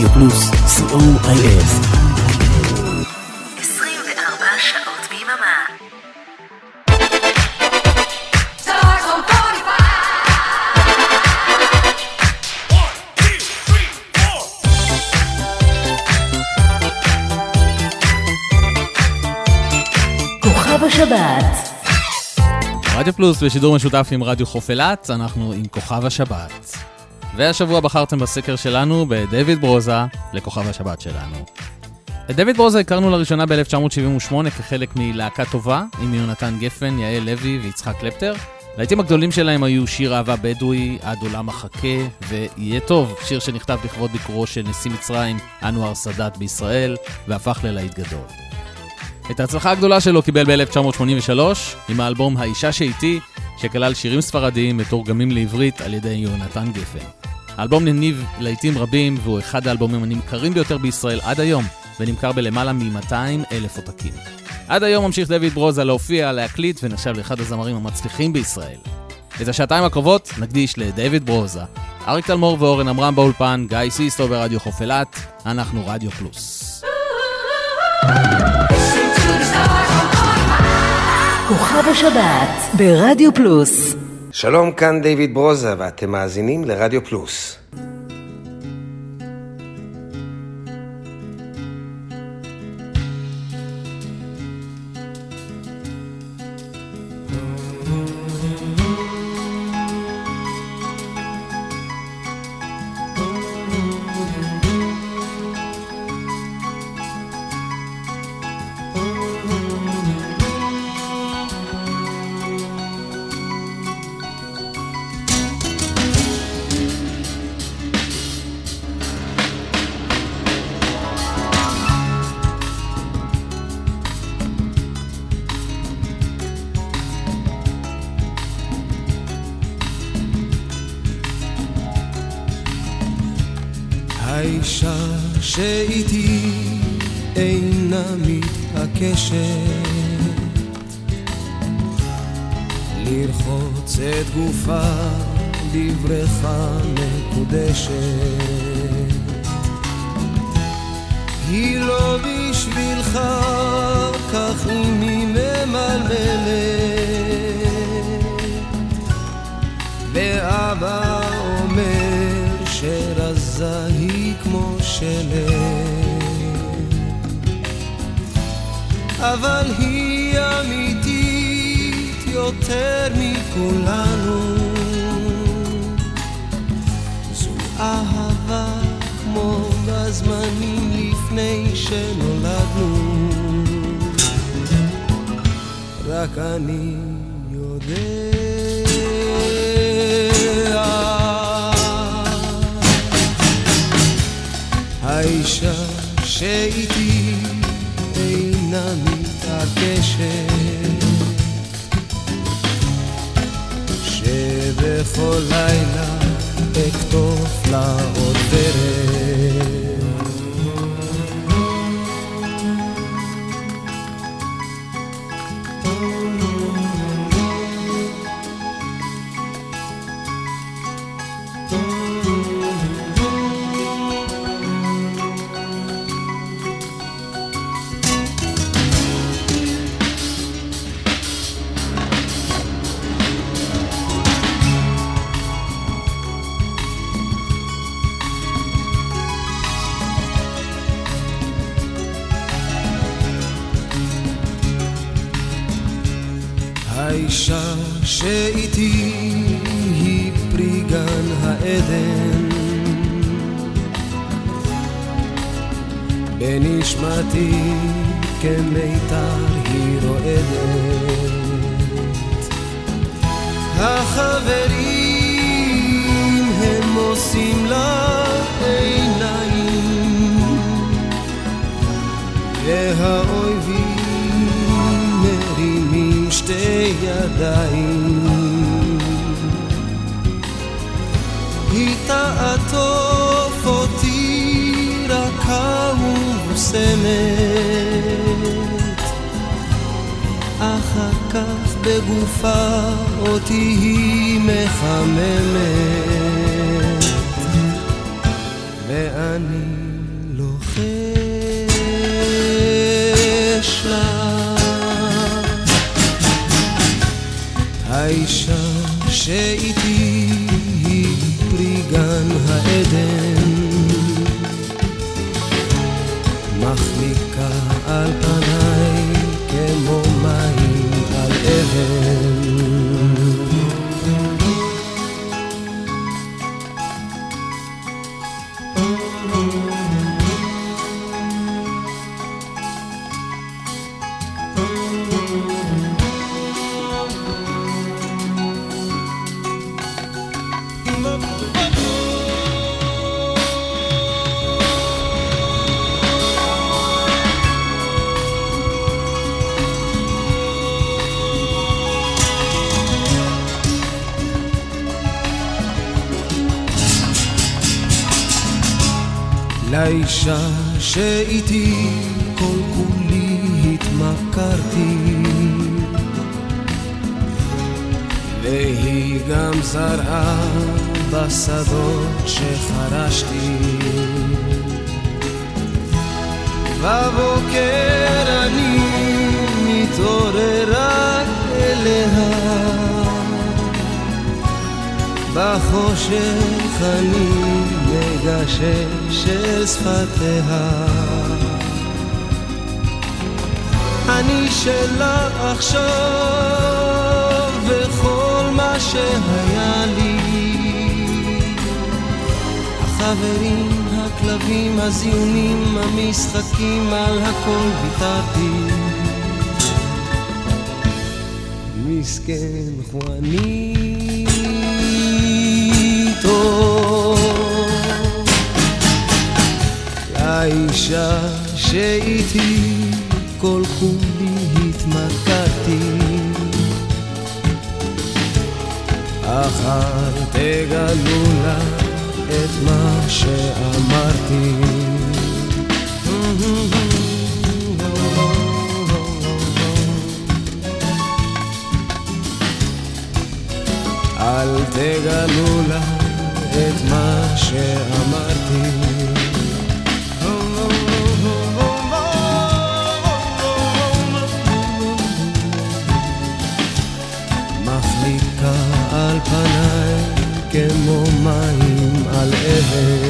רדיו פלוס, co.il 24 שעות ביממה. השבת רדיו פלוס בשידור משותף עם רדיו חוף אילת, אנחנו עם כוכב השבת. והשבוע בחרתם בסקר שלנו בדויד ברוזה לכוכב השבת שלנו. את דויד ברוזה הכרנו לראשונה ב-1978 כחלק מלהקה טובה עם יונתן גפן, יעל לוי ויצחק קלפטר. להיטים הגדולים שלהם היו שיר אהבה בדואי, עד עולם מחכה, ויהיה טוב, שיר שנכתב לכבוד ביקורו של נשיא מצרים, אנואר סאדאת בישראל, והפך ללהיט גדול. את ההצלחה הגדולה שלו קיבל ב-1983 עם האלבום "האישה שאיתי", שכלל שירים ספרדיים מתורגמים לעברית על ידי יונתן גפן. האלבום הניב להיטים רבים והוא אחד האלבומים הנמכרים ביותר בישראל עד היום, ונמכר בלמעלה מ-200 אלף עותקים. עד היום ממשיך דויד ברוזה להופיע, להקליט ונחשב לאחד הזמרים המצליחים בישראל. את השעתיים הקרובות נקדיש לדויד ברוזה. אריק תלמור ואורן עמרם באולפן, גיא סיסטו ברדיו חוף אילת, אנחנו רדיו פלוס. כוכב השבת ברדיו פלוס שלום, כאן דיוויד ברוזה, ואתם מאזינים לרדיו פלוס. בנשמתי כמיתר היא רועדת. החברים הם עושים לה עיניים והאויבים מרימים שתי ידיים. היא תעטוף מוגזמת, אחר כך בגופה אותי היא מחממת, ואני לוחש לה. האישה שאיתי היא פרי גן העדן. עכשיו וכל מה שהיה לי. החברים, הכלבים, הזיונים, המשחקים, על הכל ויתרתי. מסכן חואניטו לאישה שאיתי כל כולי התמכרתי אל תגלו לה את מה שאמרתי. אל תגלו לה את מה שאמרתי כמו מים על אבן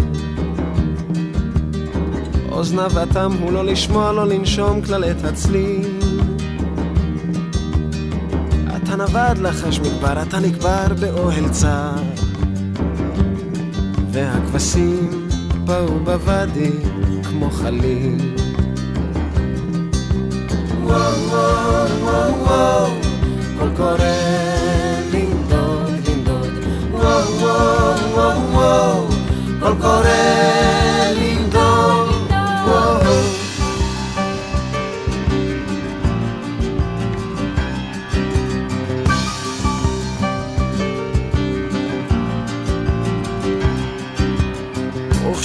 אוזניו אטם הוא לא לשמוע, לא לנשום כלל את הצליל אתה נווד לחש מדבר, אתה נקבר באוהל צר. והכבשים באו בוואדי כמו חליל. וואו וואו וואו וואו קול קורא לנדוד לנדוד. וואו וואו וואו וואו קול קורא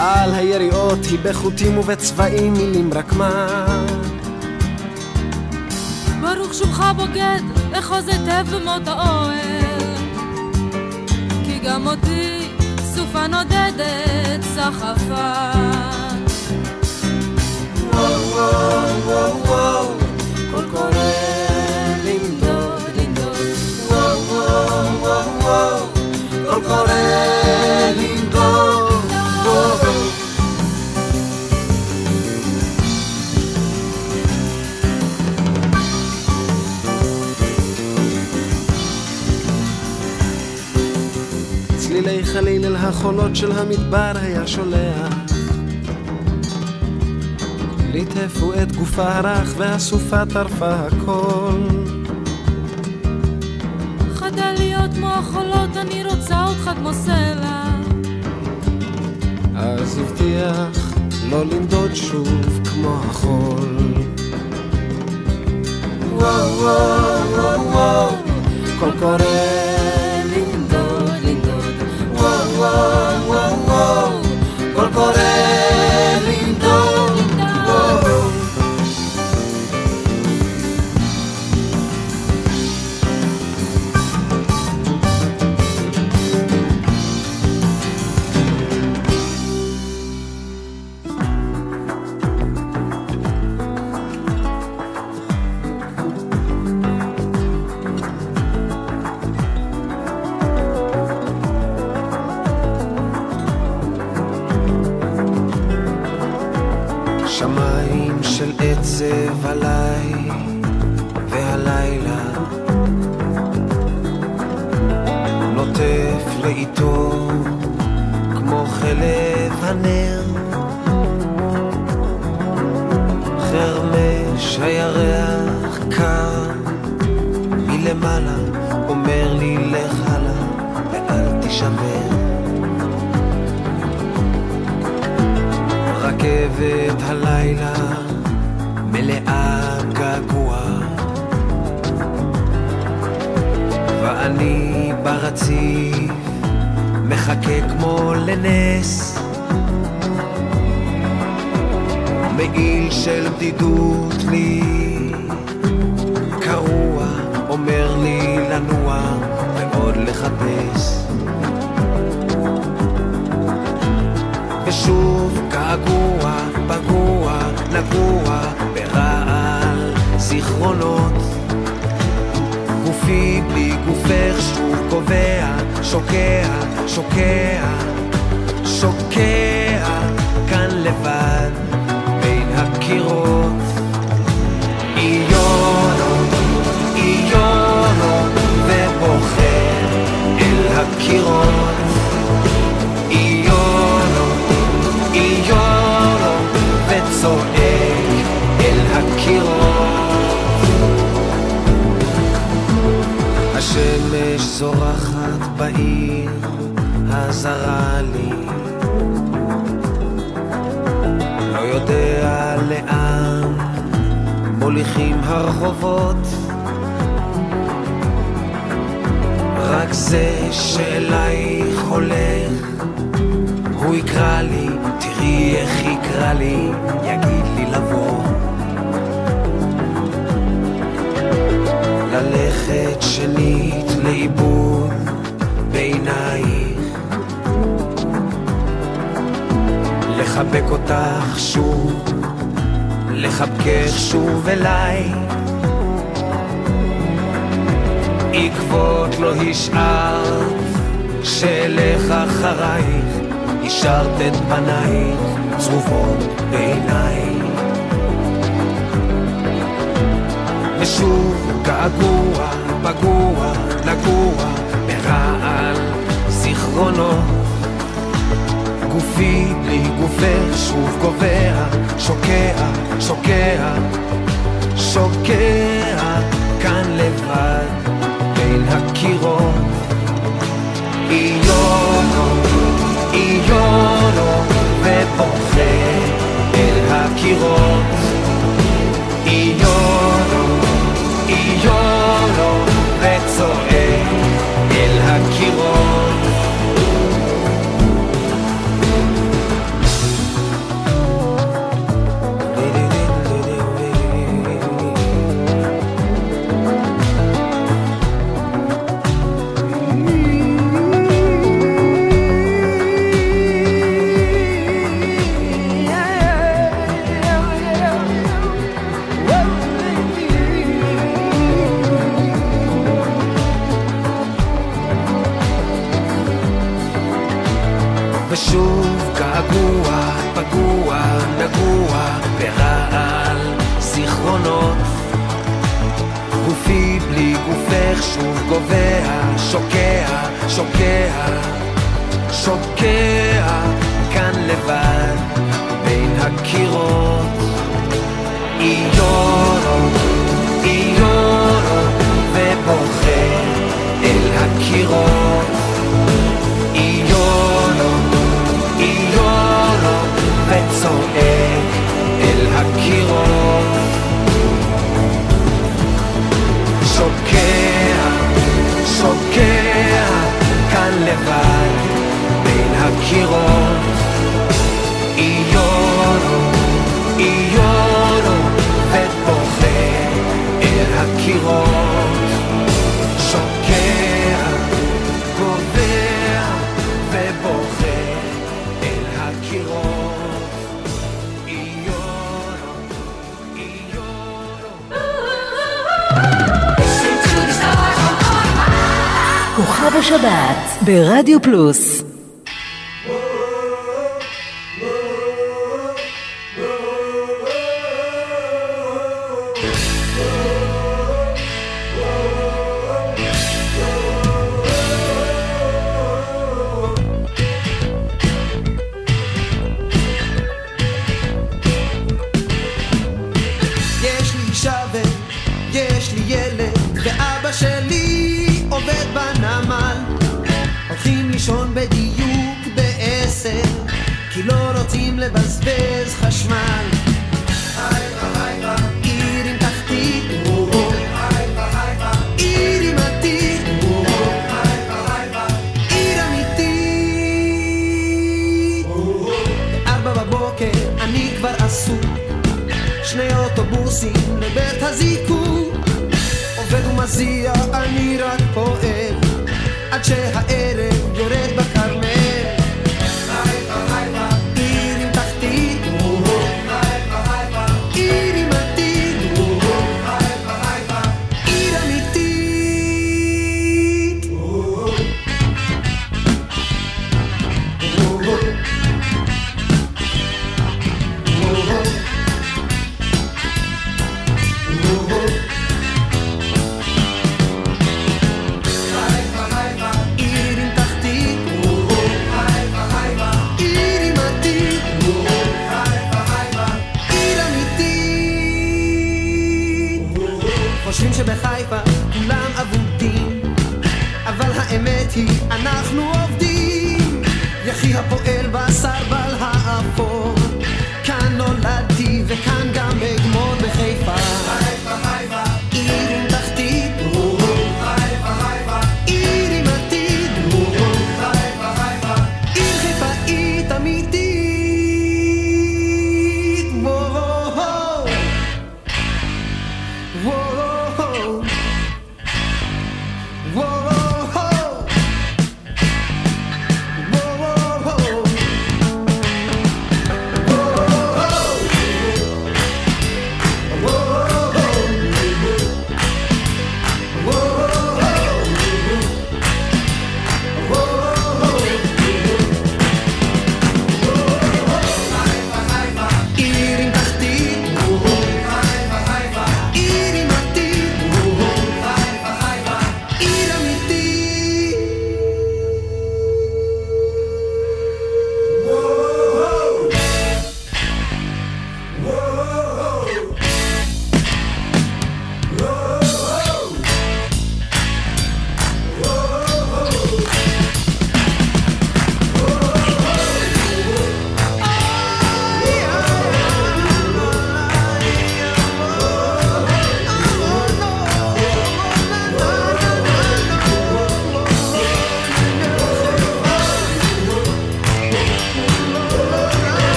על היריעות היא בחוטים ובצבעים מילים רק מה? ברוך שובך בוגד, אחוז היטב במות האוהל. כי גם אותי סופה נודדת סחפה. וואו וואו וואו וואו קול קורא לנדוד לנדוד. וואו וואו וואו וואו קול קורא לנדוד. חליל אל החולות של המדבר היה שולח. ליטפו את גופה הרך והסופה טרפה הכל. חדל להיות כמו החולות, אני רוצה אותך כמו סלע. אז הבטיח לא לנדוד שוב כמו החול. וואו וואו וואו וואו, קול קורא por. פגוע, נגוע ברעל זיכרונות. גופי בלי גופך שוב גובע, שוקע, שוקע, שוקע, כאן לבד בין הקירות. איורו, איורו, ובוכה אל הקירות. איורו, וצועק אל הקירות. שוקע, שוקע, כאן לבד בין הקירות. איורו, איורו, ובוכה אל הקירות. השבת ברדיו פלוס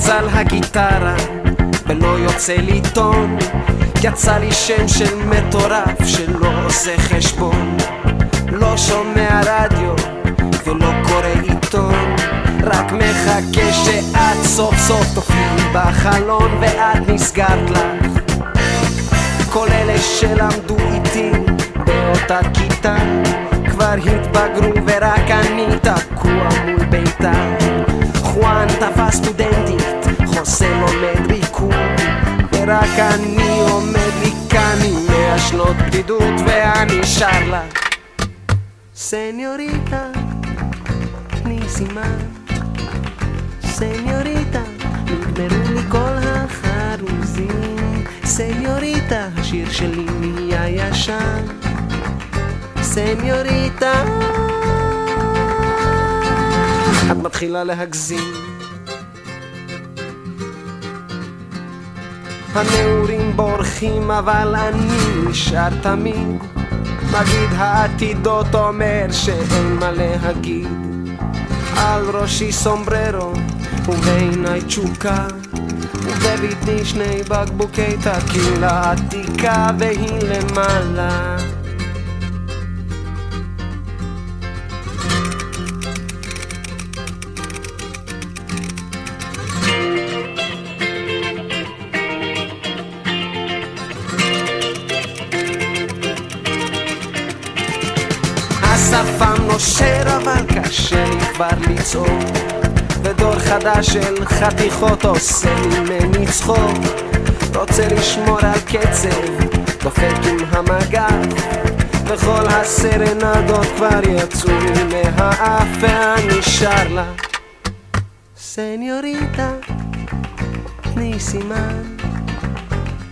לוחץ על הגיטרה ולא יוצא לי טון יצא לי שם של מטורף שלא עושה חשבון. לא שומע רדיו ולא קורא עיתון. רק מחכה שאת סוף סוף תופיעי בחלון ואת נסגרת לך. כל אלה שלמדו איתי באותה כיתה כבר התבגרו ורק אני תקוע מול ביתה חואן תפס סטודנטית, חוסה לומד ריקוד ורק אני עומד לי כאן עם מאה שנות בדידות ואני שר לה סניוריטה, תני סימן סניוריטה, נגמרו לי כל החרוזים סניוריטה, השיר שלי נהיה ישן סניוריטה את מתחילה להגזים. הנעורים בורחים אבל אני נשאר תמיד. מגיד העתידות אומר שאין מה להגיד. על ראשי סומבררו ובעיניי תשוקה. ובביתי שני בקבוקי טקילה עתיקה והיא למעלה לצעוק ודור חדש של חתיכות עושה ממני צחוק. רוצה לשמור על קצב, דופק עם המגף וכל הסרנדות כבר יצאו מהאף ואני שר לה. סניוריטה, תני סימן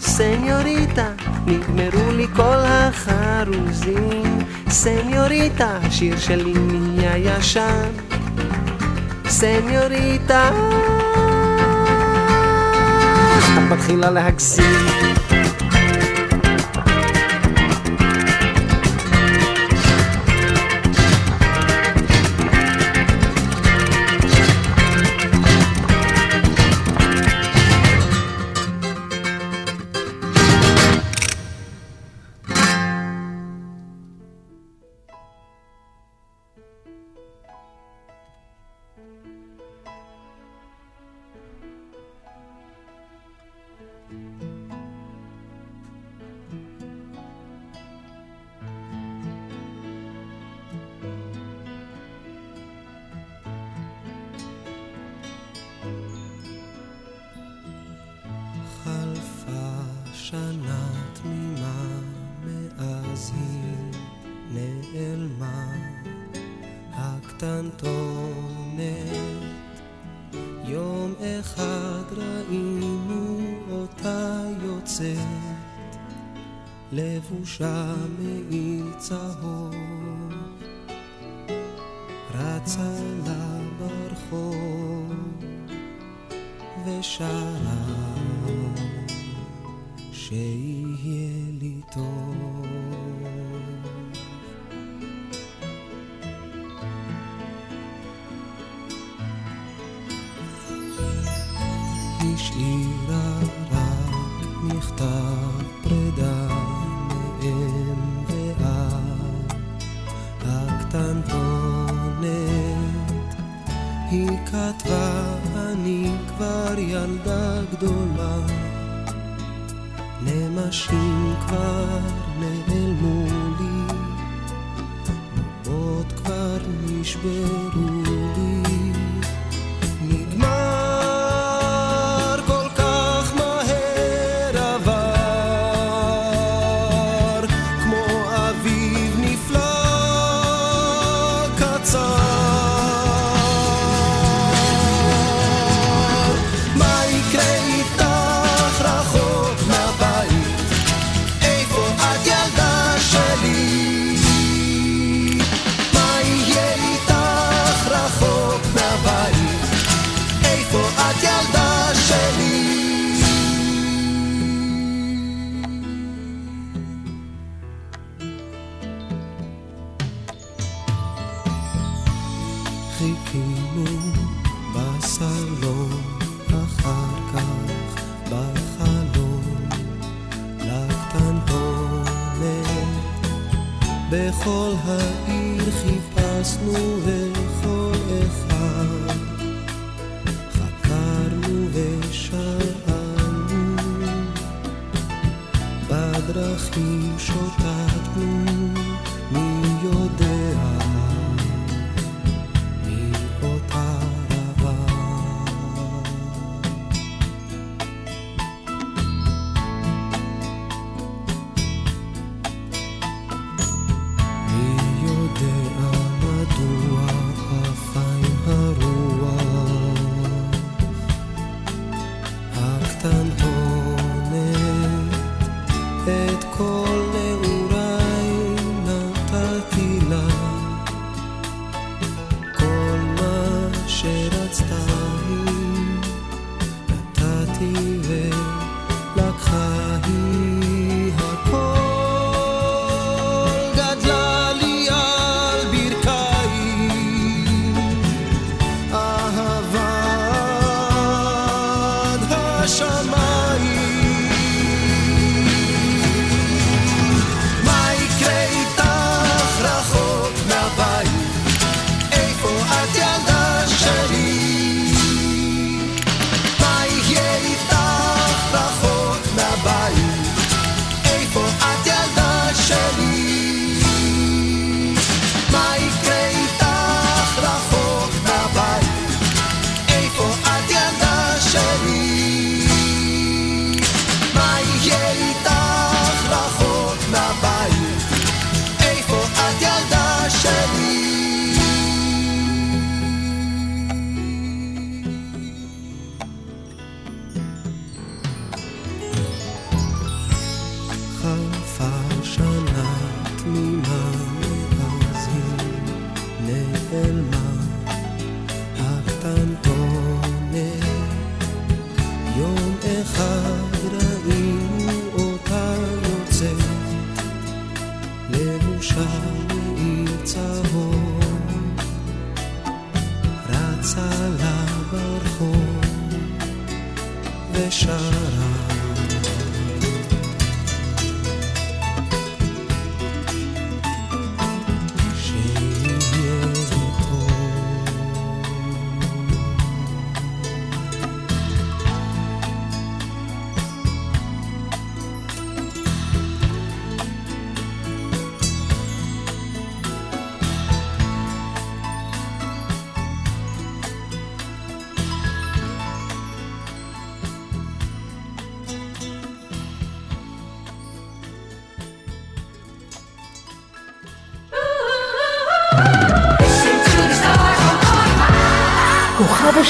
סניוריטה, נגמרו לי כל החרוזים. סניוריטה, השיר שלי נהיה ישן סניוריטה. את מתחילה להגזים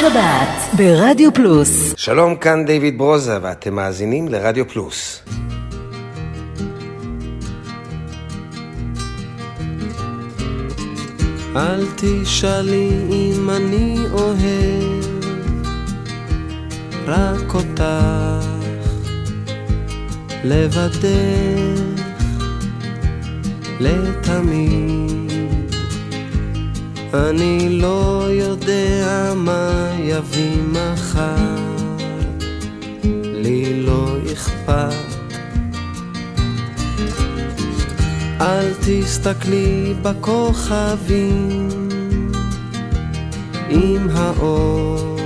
השבת ברדיו פלוס. שלום, כאן דיוויד ברוזה, ואתם מאזינים לרדיו פלוס. אל תשאלי אם אני אוהב רק אותך. לבדך לתמיד אני לא יודע מה יביא מחר. לי לא אכפת. אל תסתכלי בכוכבים אם האור.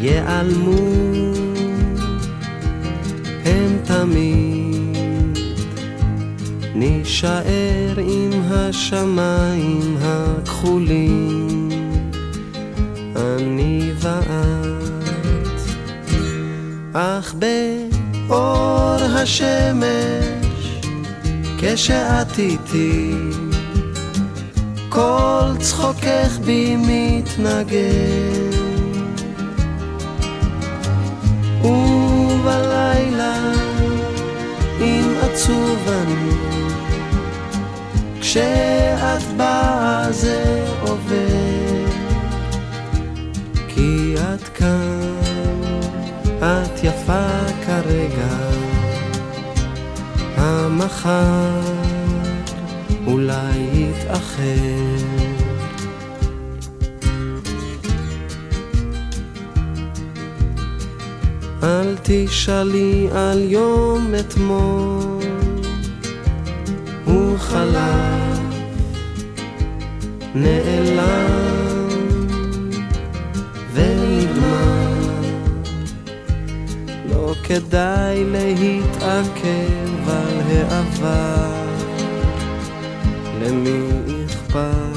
ייעלמו הם תמיד נישאר עם השמיים הכחולים. אני ואת אך באור השמש כשאת איתי כל צחוקך בי מתנגן. ובלילה אם עצוב אני כשאת באה זה עובר כי את כאן, את יפה כרגע. המחר אולי יתאחר. אל תשאלי על יום אתמול, הוא נעלם ונגמר. לא כדאי להתעכב על העבר, למי אכפת?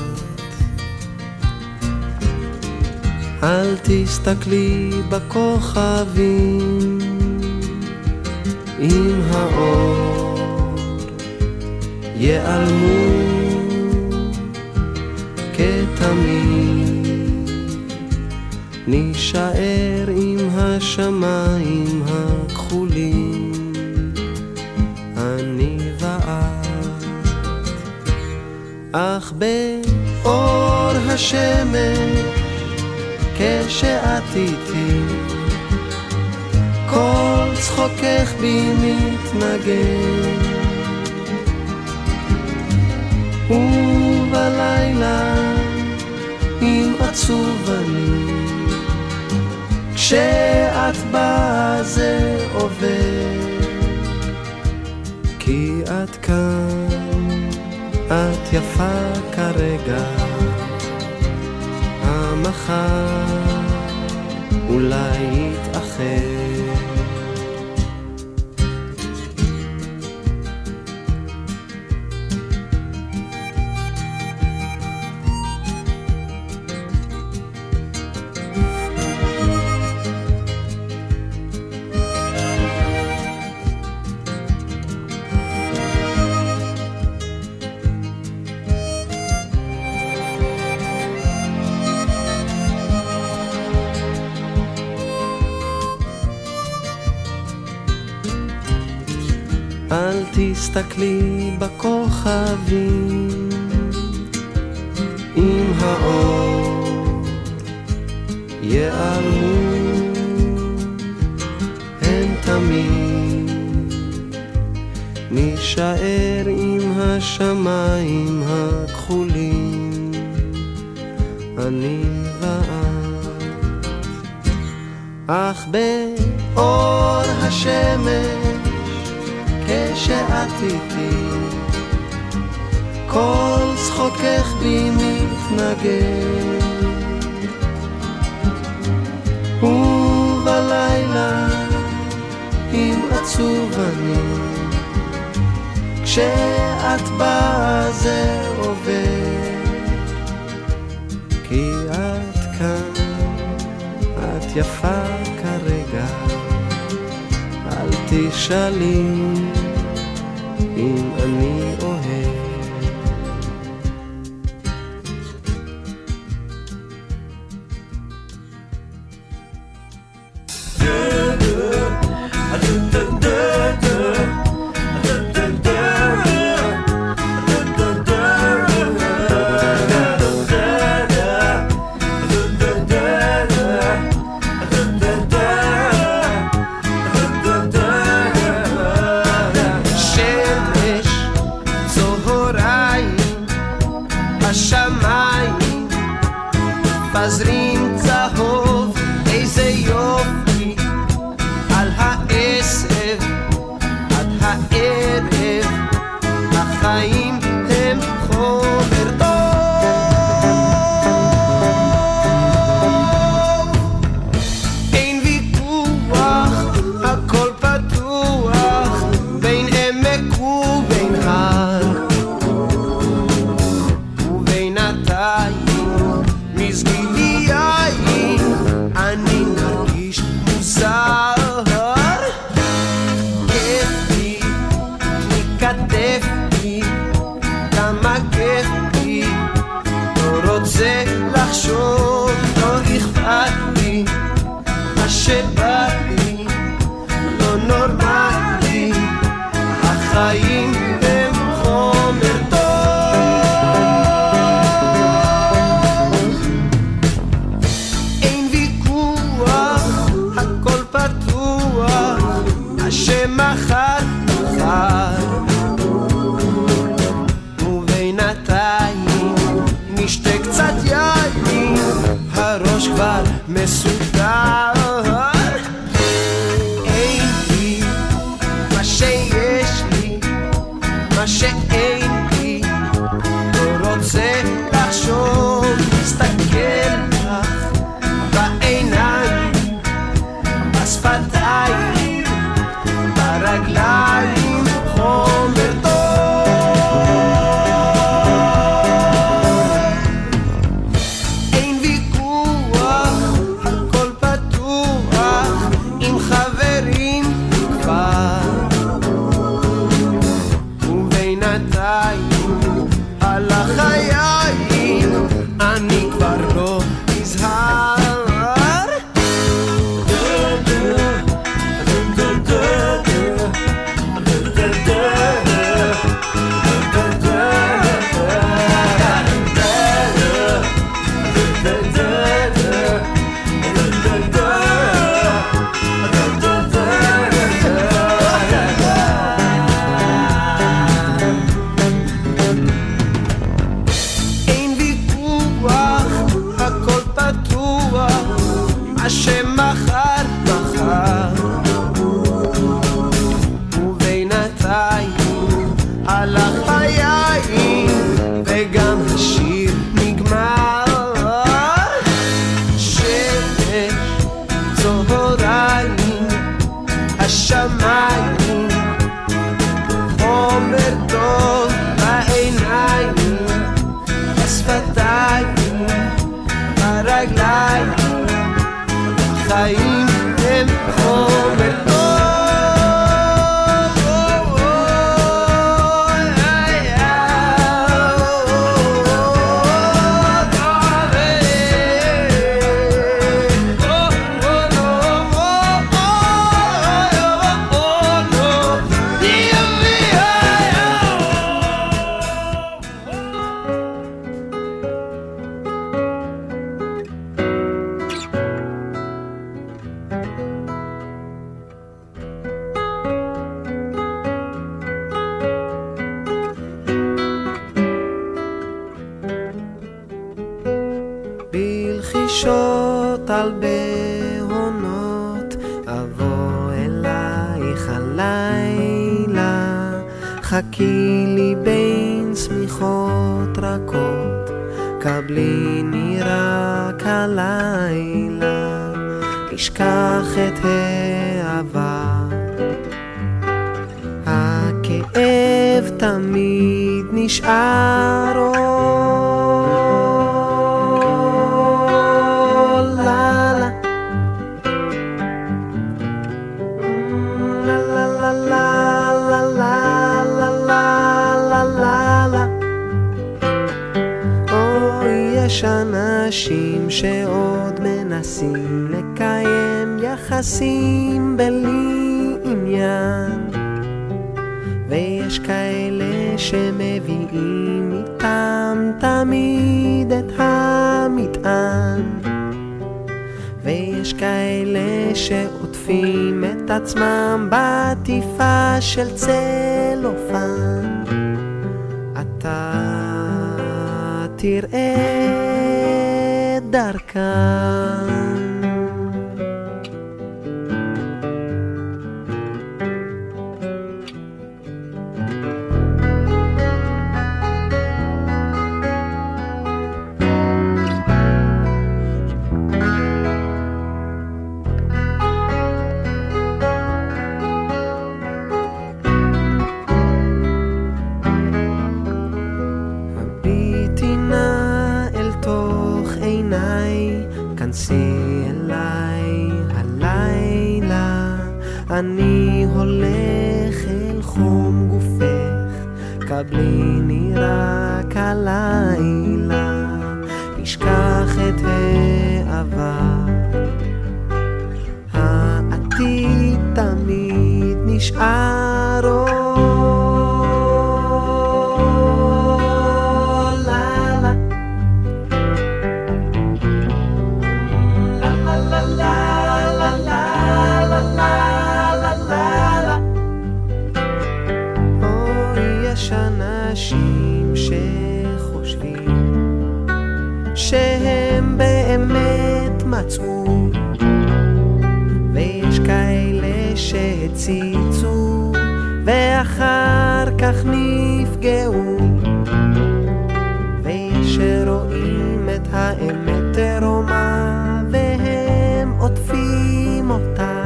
אל תסתכלי בכוכבים עם האור ייעלמו כתמיד. נישאר עם השמיים הכחולים. אני ואת אך באור השמש כשאת איתי כל צחוקך בי מתנגן ובלילה אם עצוב אני. כשאת באה זה עובר כי את כאן, את יפה כרגע. המחר אולי יתאחר תסתכלי בכוכבים. עם האור ייעלמו הם תמיד נישאר עם השמיים מתנגן ובלילה אם עצוב אני כשאת באה זה עובר. כי את כאן, את יפה כרגע אל תשאלי as linhas. חכי לי בין שמיכות רכות, קבליני רק הלילה, אשכח את העבר. הכאב תמיד נשאר עוד אנשים שעוד מנסים לקיים יחסים בלי עניין. ויש כאלה שמביאים איתם תמיד את המטען. ויש כאלה שעוטפים את עצמם בעטיפה של צלופן אתה תראה подарка. probably גאו, ושרואים את האמת תרומה והם עוטפים אותה.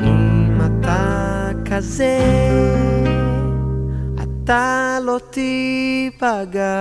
אם אתה כזה, אתה לא תיפגע.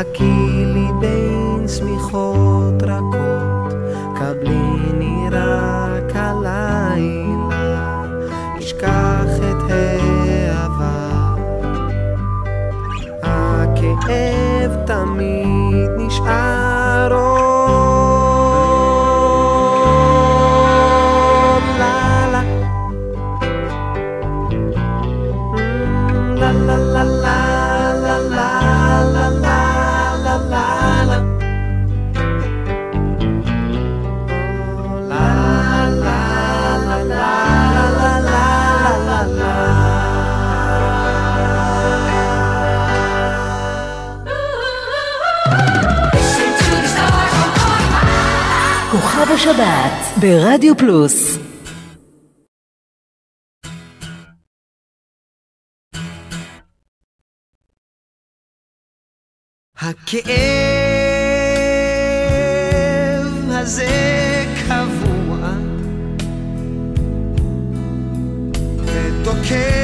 חכי לי בין שמיכות. שבת ברדיו פלוס. הכאב הזה קבוע ותוקף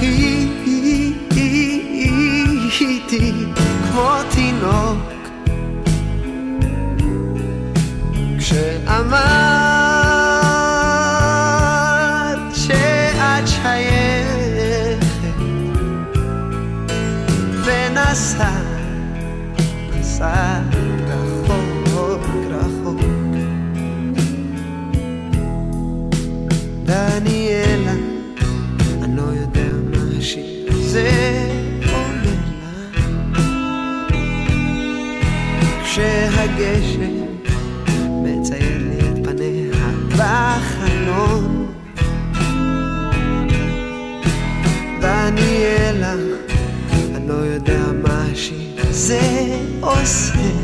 magie. us.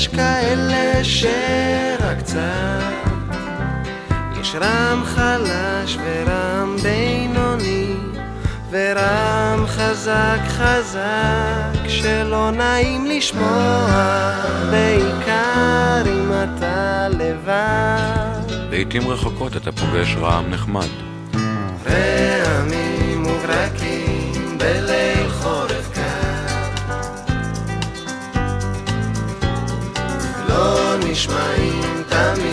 יש כאלה שרק קצת, יש רם חלש ורם בינוני, ורם חזק חזק, שלא נעים לשמוע, בעיקר אם אתה לבד. לעתים רחוקות אתה פוגש רעם נחמד. נשמעים תמיד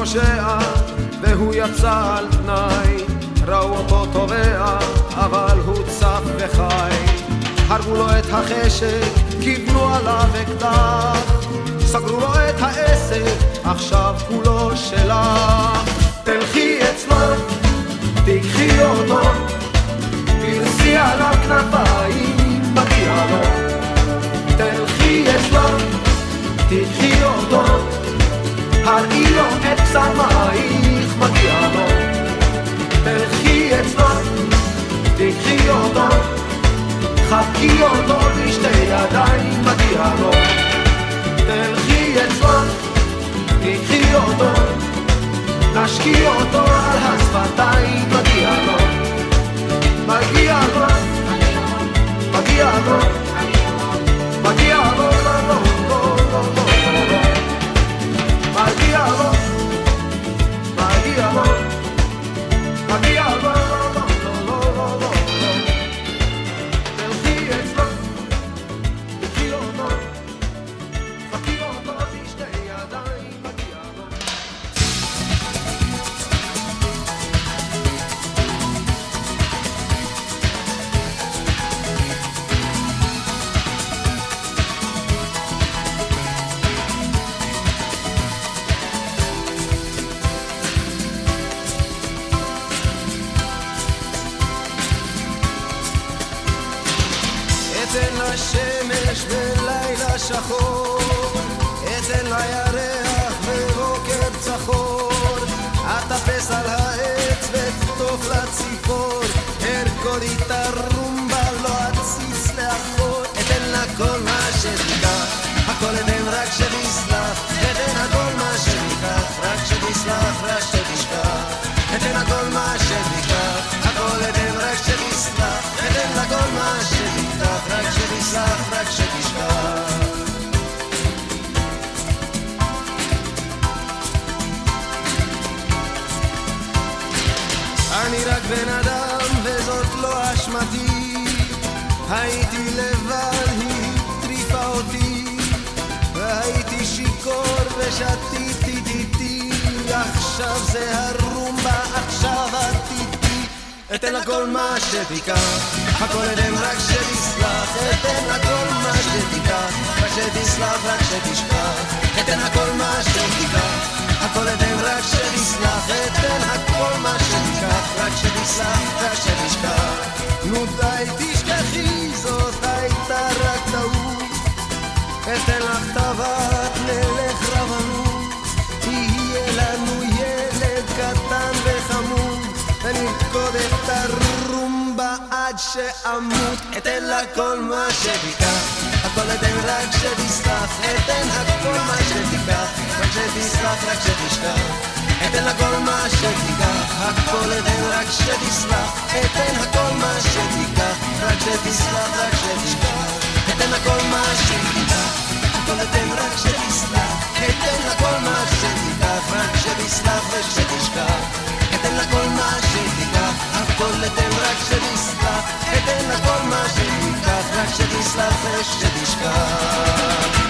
הפושע והוא יצא על תנאי ראו אותו טובע אבל הוא צף וחי. הרגו לו את החשק כיוונו עליו אקדח. סגרו לו את העסק עכשיו כולו שלך תלכי אצלו תיקחי אותו. פרסי עליו כנפיים מגיע לו. תלכי אצלו תיקחי אותו הראי לו את קסמייך, מגיע לו. תלכי אצלו, תקחי אותו, חבקי אותו בשתי ידיים, מגיע לו. תלכי אצלו, תקחי אותו, נשקי אותו על השפתיים, מגיע לו. מגיע לו, מגיע לו, מגיע לו, מגיע לו, תצלח, רק שתשכח. אתן הכל מה שתיקח, הכל אתן רק שתסלח. אתן לכל מה שתפתח, רק שתסלח, רק שתשכח. אני רק בן אדם וזאת לא אשמתי הייתי לבד, היא הטריפה אותי והייתי שיכור ושתיתי עכשיו זה הרומבה, עכשיו עתידי אתן לה כל מה שתיקח. הכל אתן רק שתסלח. אתן לה כל מה שתיקח. רק שתסלח, רק שתשכח. אתן הכל מה שתיקח. הכל אתן רק שתסלח. אתן הכל מה שתיקח. רק שתסלח, רק שתשכח. נו די תשכחי. זאת הייתה רק טעות. אתן לך טבעת נלך רבנות קטן וחמוד ונרקוד את הרומבה עד שאמות. אתן לה כל מה שתיקח הכל אתן רק שתסלח. אתן הכל מה שתיקח רק שתסלח רק שתשכח. אתן הכל מה שתיקח, הכל אתן רק שתסלח, אתן הכל מה שתיקח, רק שתסלח, רק ושתשכח, אתן הכל מה שתיקח, הכל אתן רק שתסלח, אתן הכל מה שתיקח, רק שתסלח ושתשכח.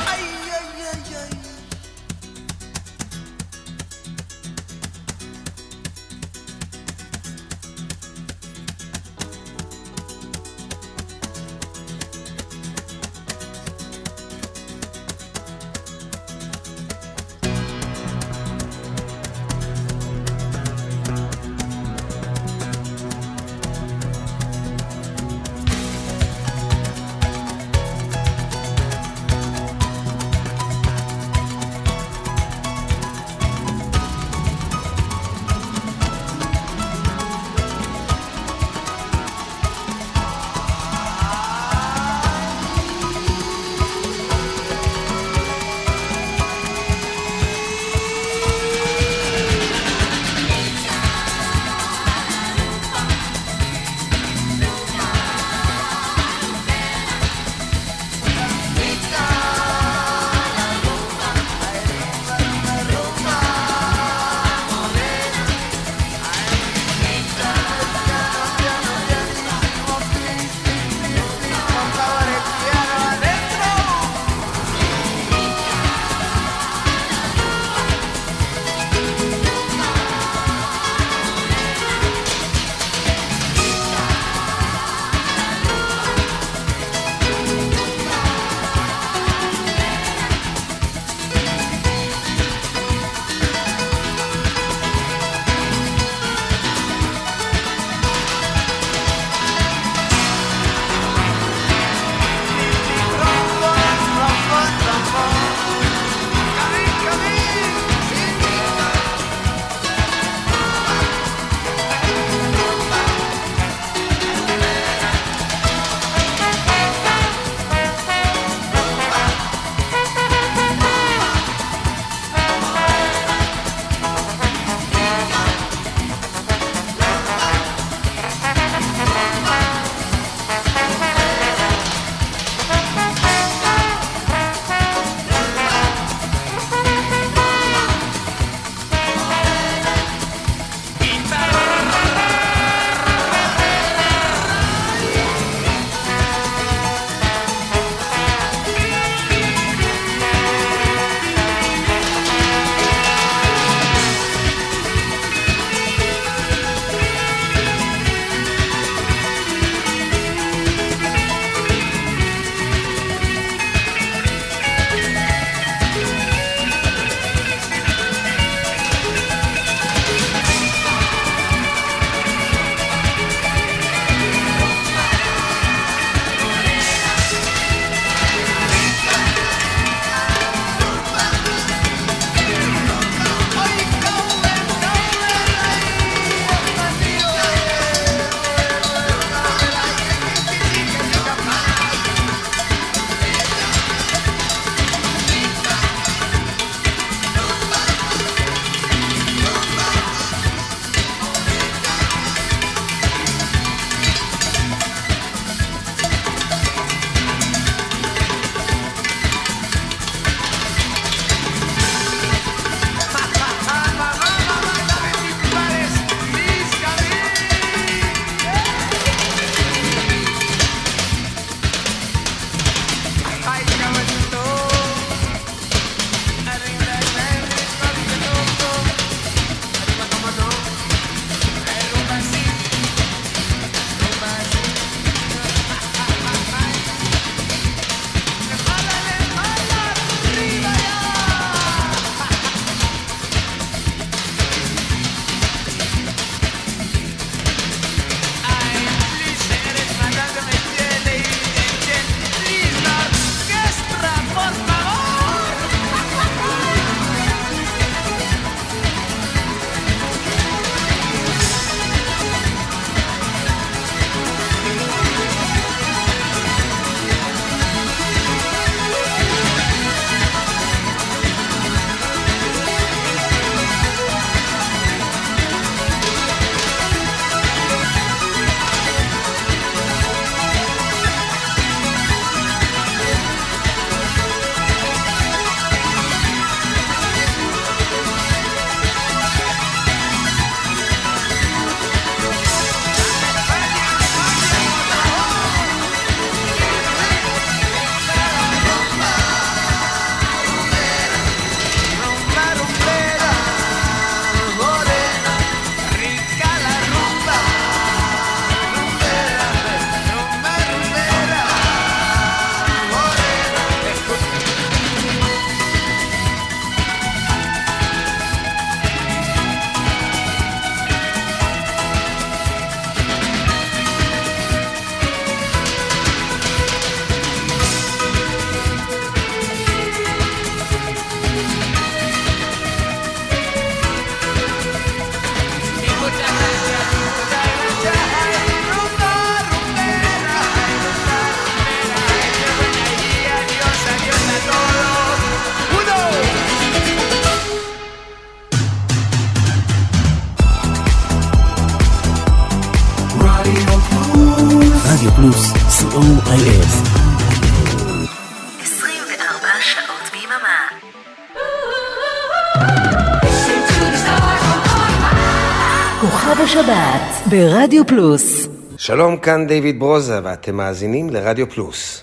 ברדיו פלוס שלום, כאן דיוויד ברוזה, ואתם מאזינים לרדיו פלוס.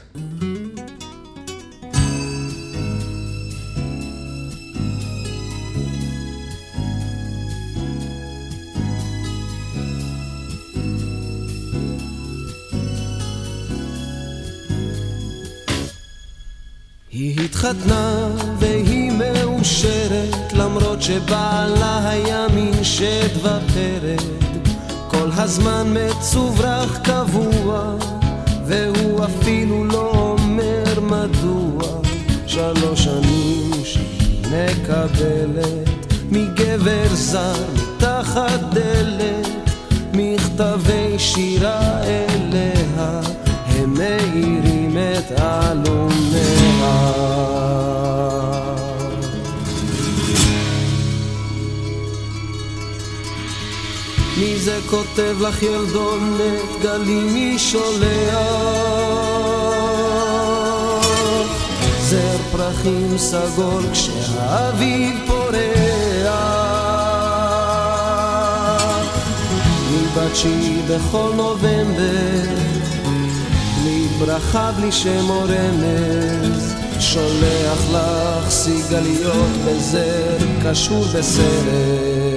ברכה בלי שם או רמז שולח לך סיגליות בזר קשור בסרט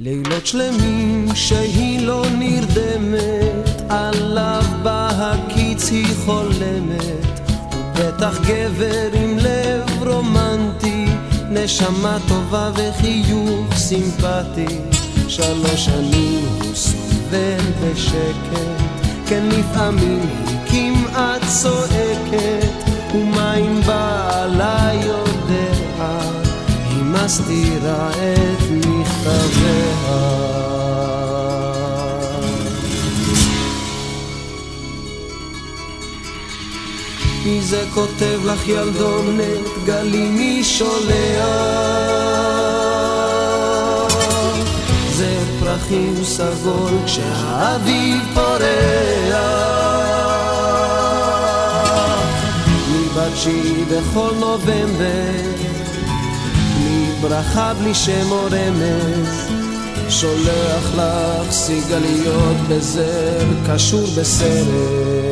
לילות שלמים שהיא לא נרדמת, עליו בהקיץ היא חולמת. הוא בטח גבר עם לב רומנטי, נשמה טובה וחיוך סימפטי. שלוש שנים הוא סובל בשקט, כן לפעמים היא כמעט צועקת, ומה אם בעלה יודע, היא מסתירה את מכתביה. זה כותב לך ילדונת, גלי מי שולח? זה פרחים סגול כשהאביב פורח. מבת בכל נובמבר, בלי ברכה, בלי שם או רמז, שולח לך סיגליות בזר, קשור בסרט.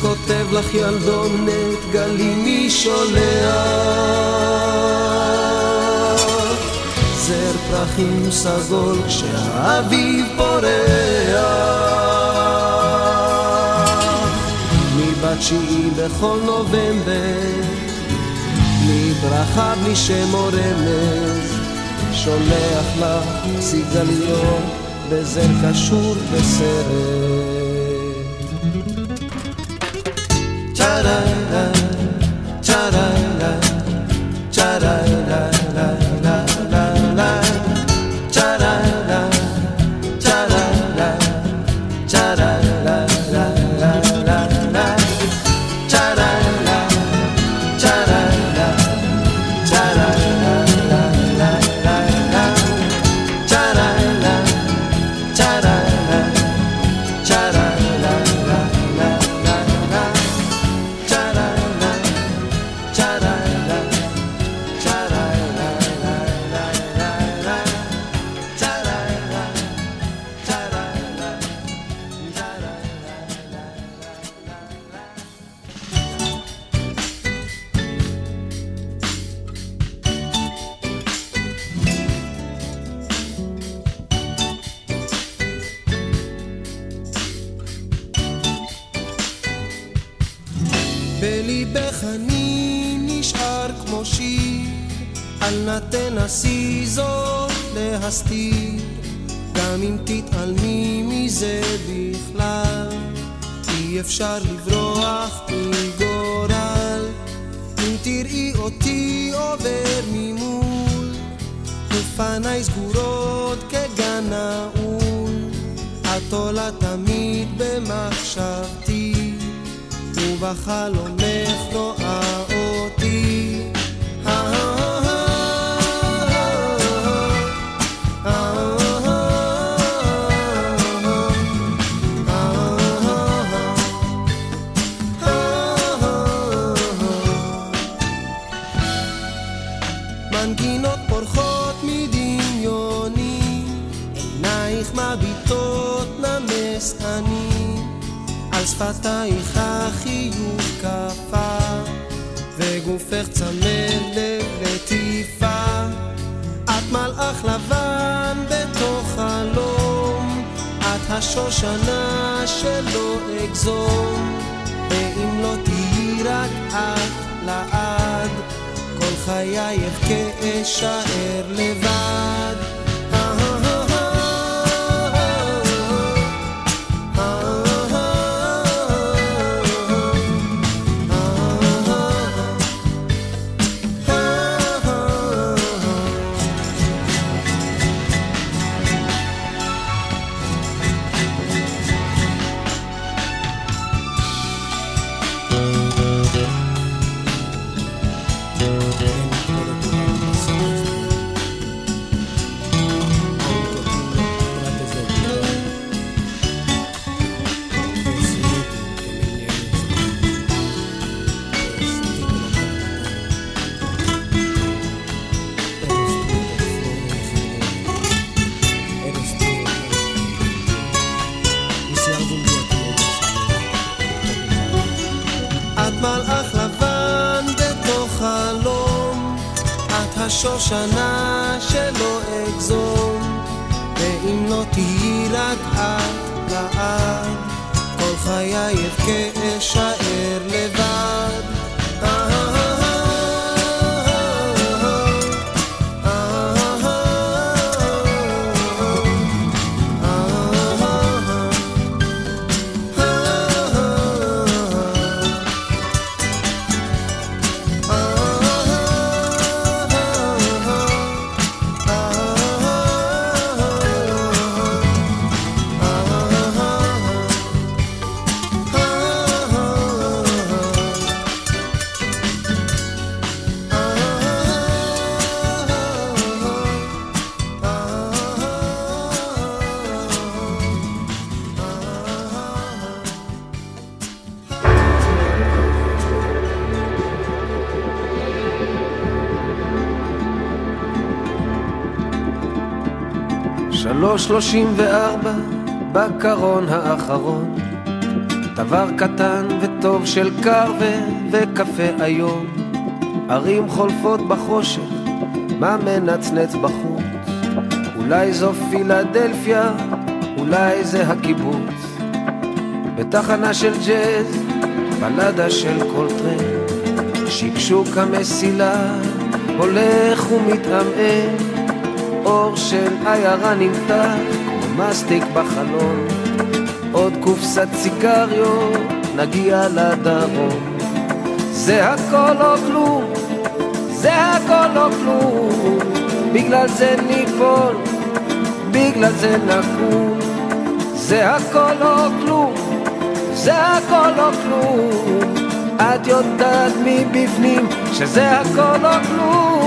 כותב לך ילדונת, גלי מי שולח? זר פרחים סגול כשהאביב פורח. בתשיעי בכל נובמבר, בלי ברכה, בלי שם או רמז, שולח לך סיגליות בזר קשור בסרט. ta-da-da, ta-da-da, ta-da-da. אל נא תנסי זאת להסתיר, גם אם תתעלמי מזה בכלל, אי אפשר לברוח מגורל, אם תראי אותי עובר ממול, ופניי סגורות כגן נעול, את עולה תמיד במחשבתי. ובחלומך רואה אותי. שפתייך החיוך קפא, וגופך צמא ללטיפה. את מלאך לבן בתוך חלום, את השושנה שלא אגזום, ואם לא תהיי רק את לעד, כל חיי אבכה אשאר לבד. השושנה שלושים וארבע בקרון האחרון. דבר קטן וטוב של קרווה וקפה היום. ערים חולפות בחושך, מה מנצנץ בחוץ? אולי זו פילדלפיה, אולי זה הקיבוץ. בתחנה של ג'אז, בלדה של קולטרן. שקשוק המסילה הולך ומתעמעם אור של עיירה נמתח כמו מסטיק בחלון. עוד קופסת סיגריות נגיע לדרום. זה הכל או כלום, זה הכל או כלום. בגלל זה ניפול, בגלל זה נקום. זה הכל או כלום, זה הכל או כלום. את יודעת מבפנים שזה הכל או כלום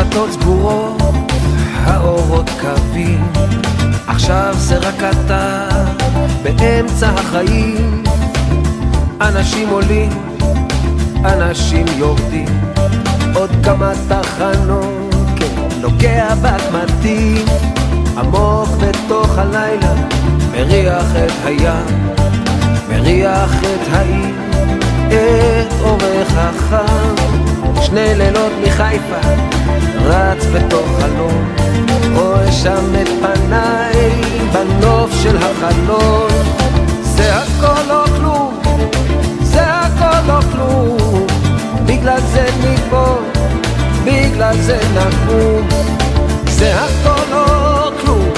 כשהדלתות סגורות, האורות קווים. עכשיו זה רק אתה באמצע החיים. אנשים עולים, אנשים יורדים. עוד כמה תחנות, כן, נוגע בקמטים עמוק בתוך הלילה מריח את הים, מריח את העיר, את אורך החם. שני לילות מחיפה, רץ בתוך חלום, רואה שם את פניי בנוף של החלון. זה הכל לא כלום, זה הכל לא כלום, בגלל זה ניפול, בגלל זה נקום. זה הכל לא כלום,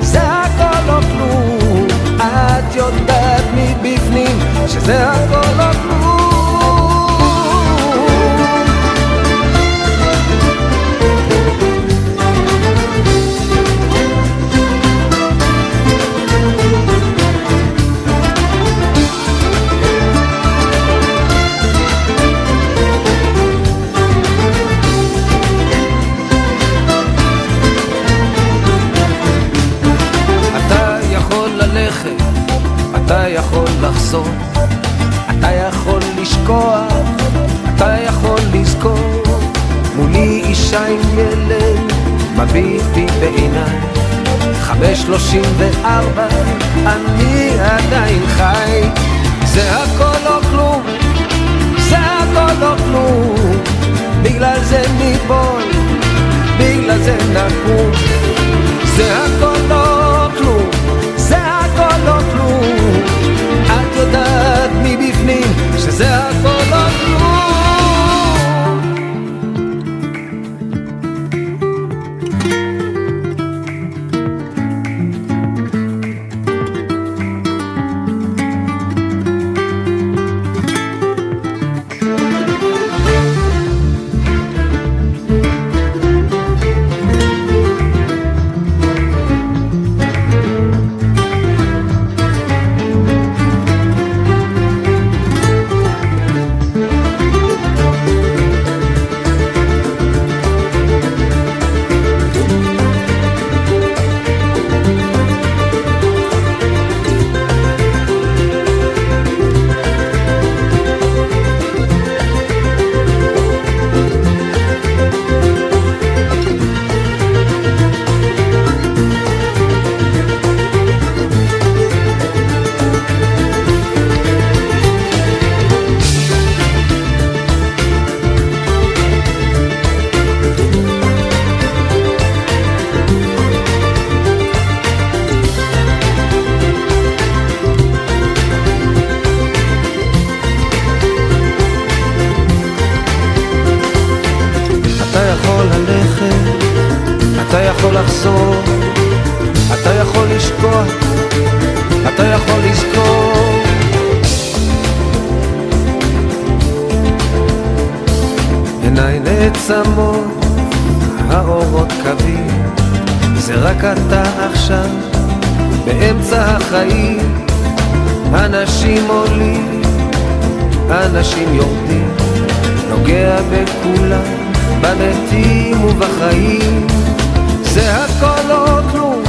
זה הכל לא כלום, את יודעת מבפנים שזה הכל לא כלום. לחזור, אתה יכול לשכוח, אתה יכול לזכור. מולי אישה עם ילד, מביט בי בעיניי. חמש שלושים וארבע, אני עדיין חי. זה הכל לא כלום, זה הכל לא כלום. בגלל זה ניפול, בגלל זה נקום. זה הכל לא כלום, זה הכל לא כלום. מבפנים שזה הכל לא כלום. החיים. אנשים עולים, אנשים יורדים, נוגע בכולם. במתים ובחיים זה הכל לא כלום,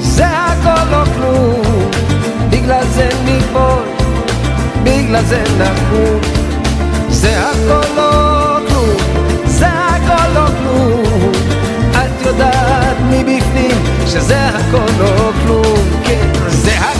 זה הכל לא כלום בגלל זה ניפול, בגלל זה נקום זה הכל לא כלום, זה הכל לא כלום את יודעת מבפנים שזה הכל לא כלום כן,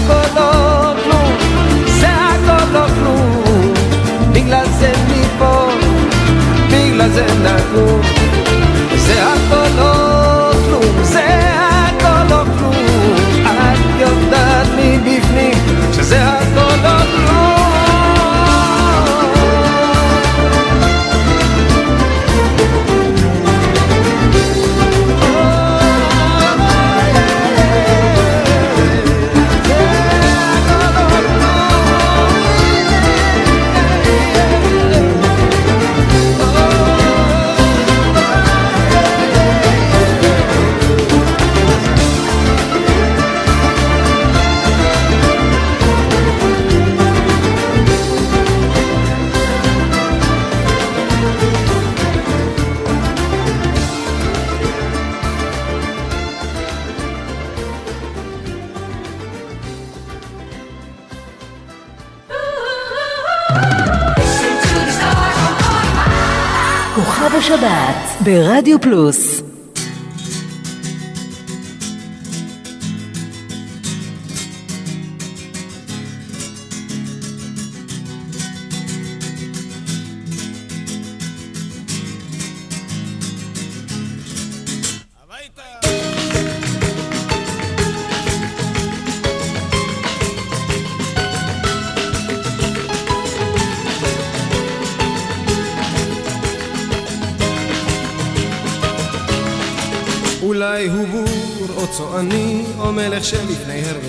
ברדיו פלוס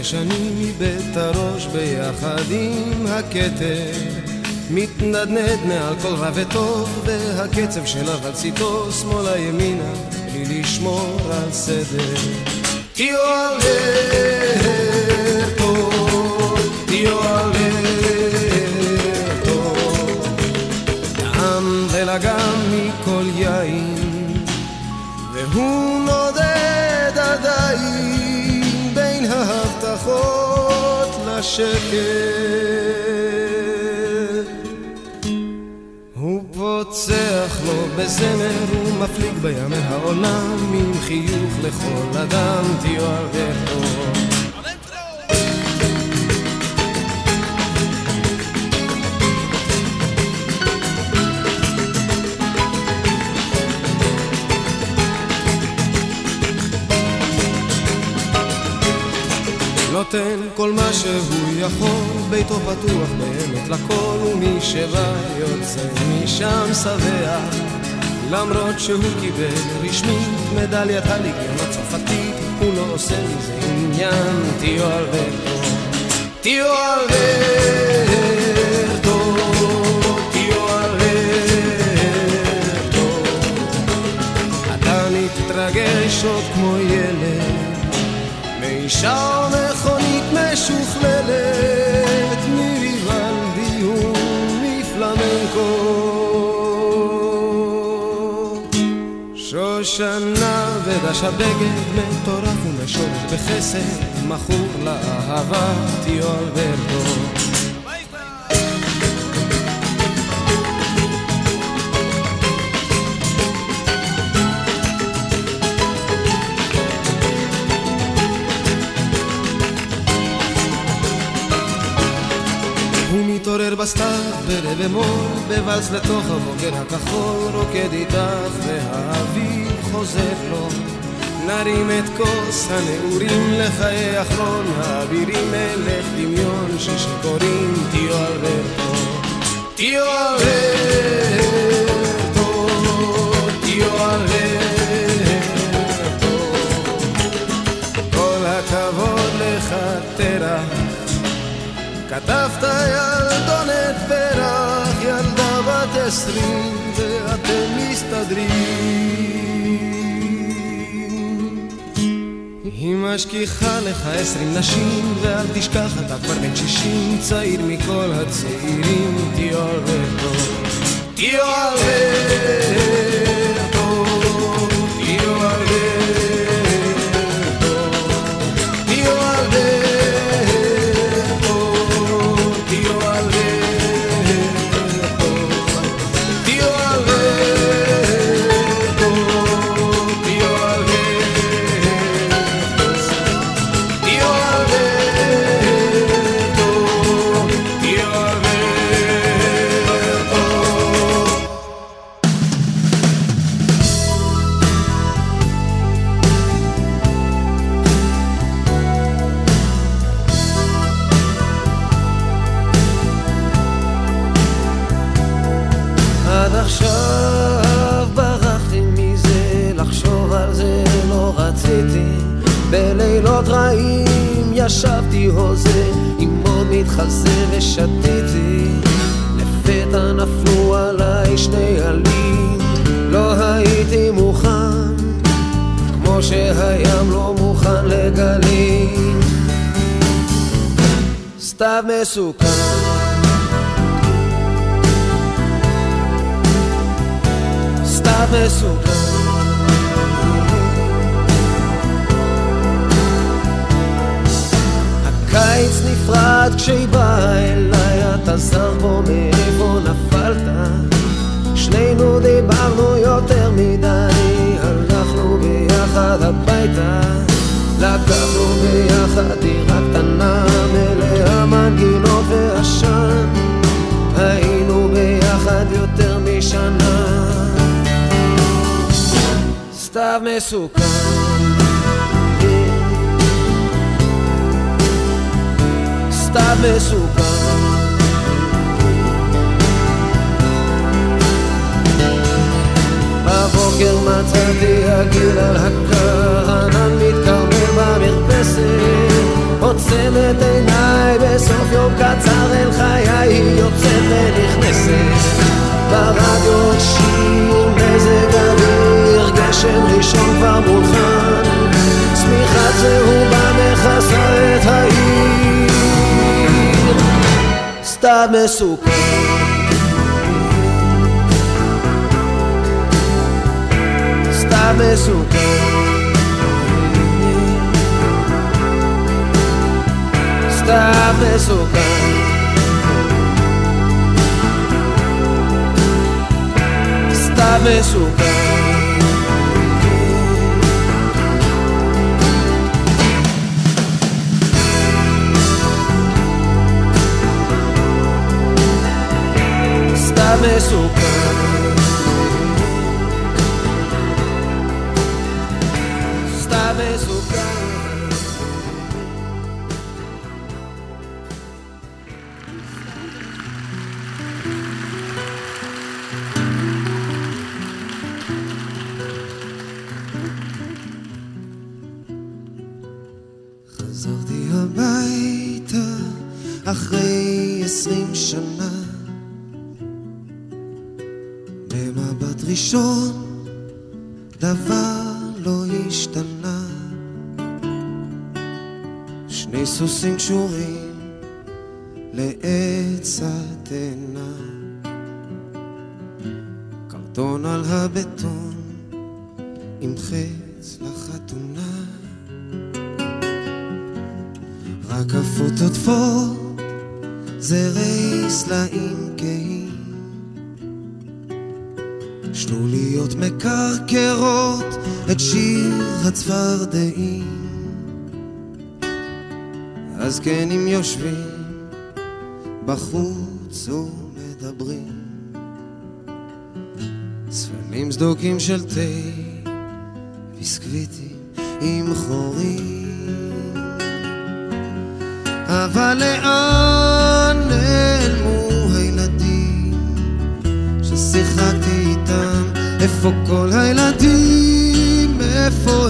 שנים איבד הראש ביחד עם הכתר. מתנדנד מעל כל רע וטוב, והקצב של אבלציתו שמאלה ימינה, בלי לשמור על סדר. תהיו טוב, תהיו טוב, ההבטחות לשקר. פוצח לו בזמר ומפליג בימי העולם עם חיוך לכל אדם תיאר וטוב נותן כל מה שהוא יכול, ביתו פתוח באמת לכל, ומי שבא יוצא משם שבע. למרות שהוא קיבל רשמית מדליית הליגיון הצרפתית, הוא לא עושה מזה עניין, תהיו תהיו אלברטו, תהיו מתרגש עוד כמו ילד אישה מכונית משוכללת מריבלדי ומפלמנקו שושנה ודש הבגד מטורף ומשולת בחסד מכור לאהבה תיו אלברטו בסתיו ברבע מור, בוואלס לתוך הבוקר הכחול, רוקד איתך והאוויר חוזר לו. נרים את כוס הנעורים לחיי אחרון, האבירים מלך דמיון ששיכורים, תהיו אלברטו, תהיו אלברטו, תהיו. כל הכבוד לך תרח כתבת ילדונת פרח, ילדה בת עשרים, ואתם מסתדרים. היא משכיחה לך עשרים נשים, ואל תשכח אתה כבר בן שישים, צעיר מכל הצעירים, תהיו אלברטו, תהיו אלברטו, מתחזה ושתיתי. לפתע נפלו עליי שני עלים, לא הייתי מוכן, כמו שהים לא מוכן לגלים. סתיו מסוכן סתיו מסוכן קיץ נפרד כשהיא באה אליי, אתה זר בו מאיפה נפלת. שנינו דיברנו יותר מדי, הלכנו ביחד הביתה. לקחנו ביחד דירה קטנה מלאה מנגינות ועשן. היינו ביחד יותר משנה. סתיו מסוכן מסוכן בבוקר מצאתי הגיל על הקר, ענן מתקרבל במרפסת, עוצם את עיניי בסוף יום קצר אל חיי, היא יוצאת ונכנסת. ברדיו שיר מזג אוויר, גשם ראשון כבר מולחן, צמיחת צהובה מכסה את העיר. סתיו מסוכן מסוכן סתיו מסוכן סתיו מסוכן סתיו מסוכן אחרי בחוץ ומדברים צפנים סדוקים של תה ביסקוויטים עם חורים אבל לאן נעלמו הילדים ששיחקתי איתם? איפה כל הילדים? איפה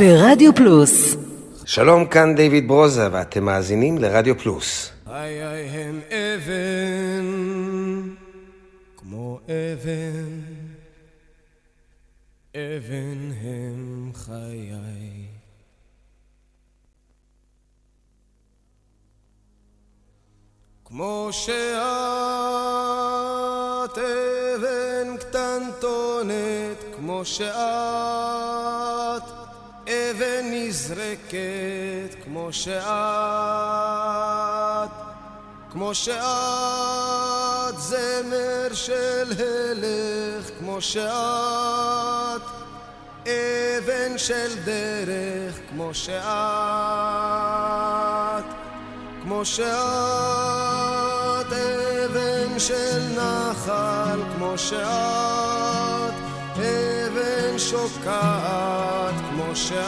ברדיו פלוס. שלום, כאן דיוויד ברוזה, ואתם מאזינים לרדיו פלוס. כמו שאת אבן של נחל, כמו שאת אבן שוקעת, כמו שאת,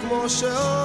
כמו שאת.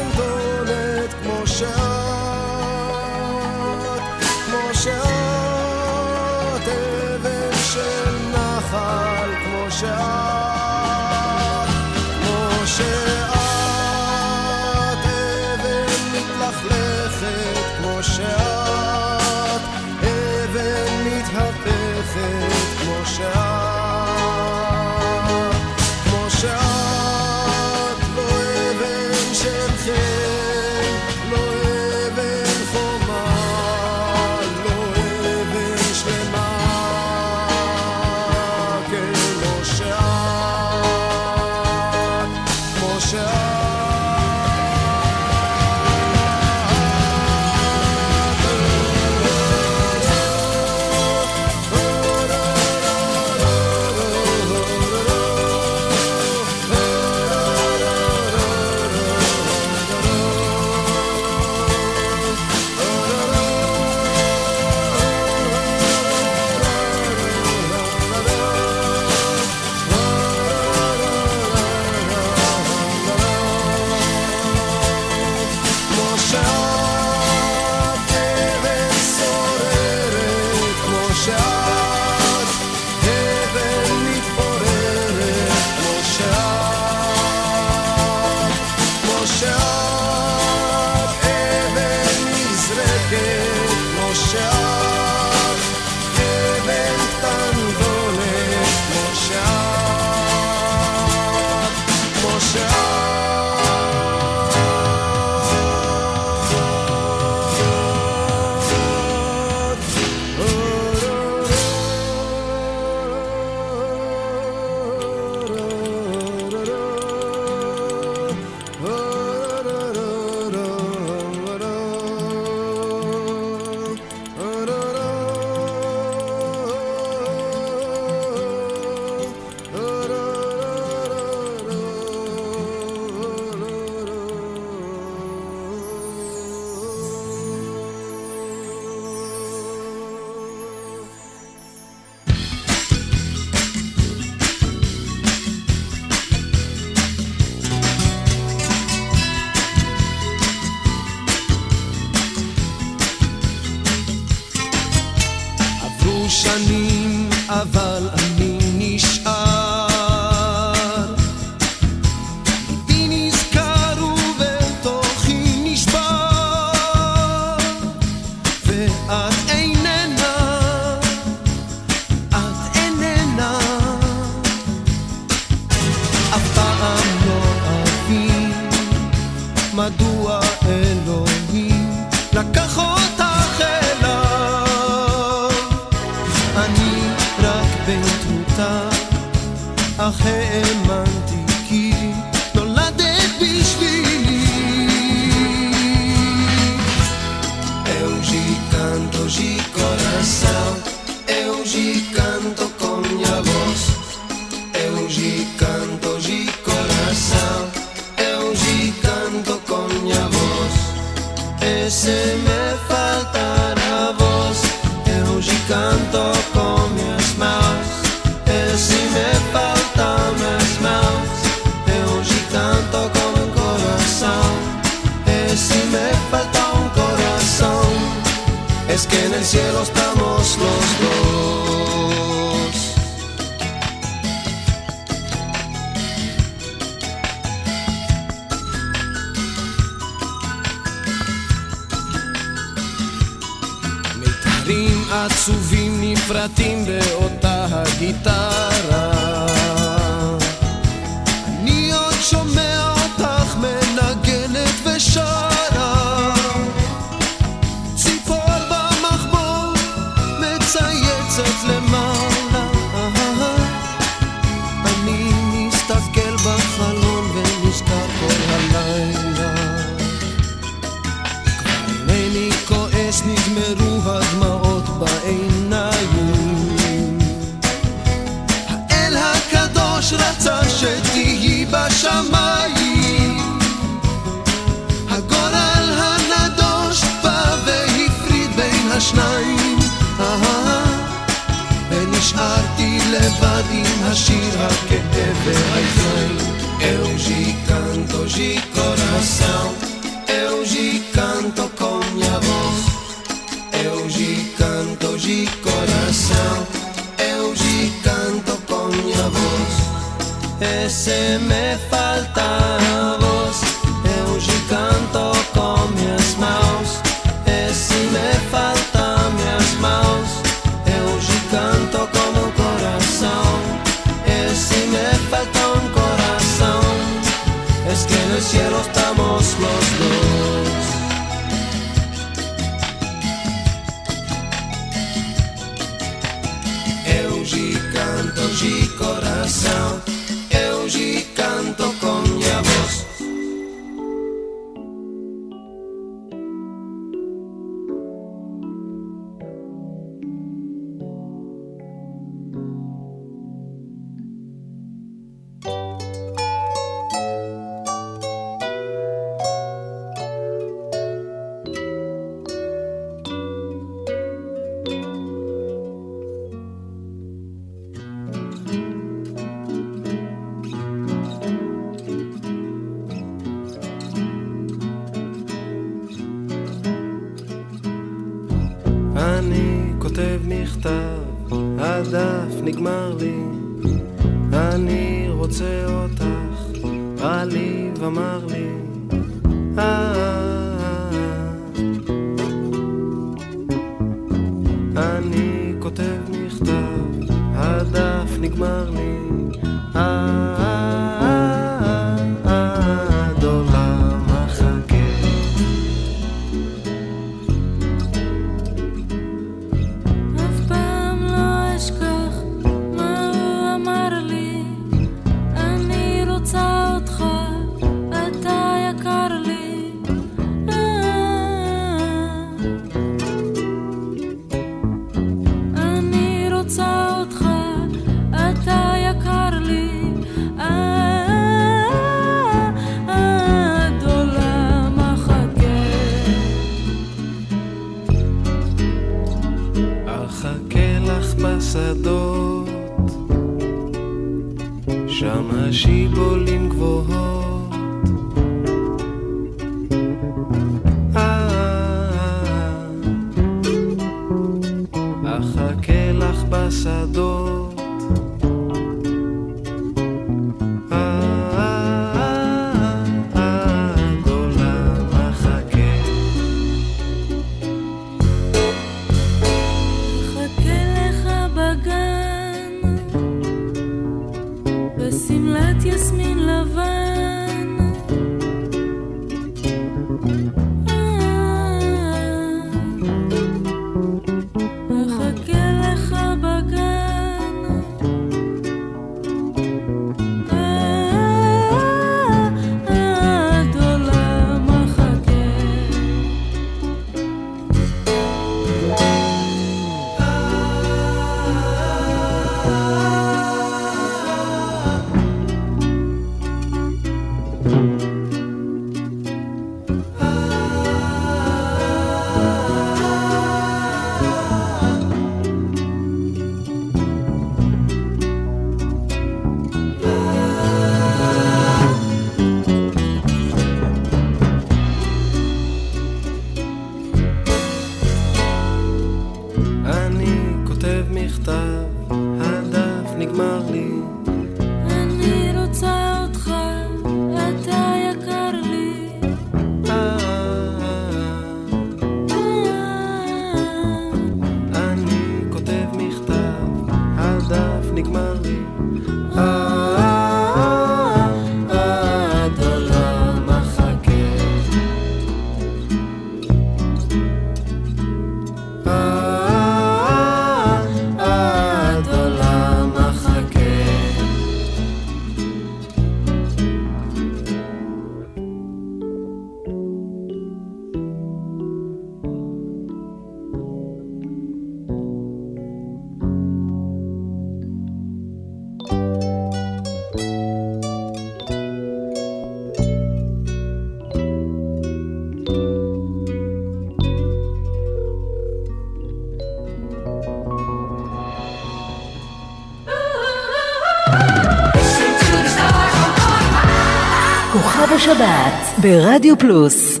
ברדיו פלוס.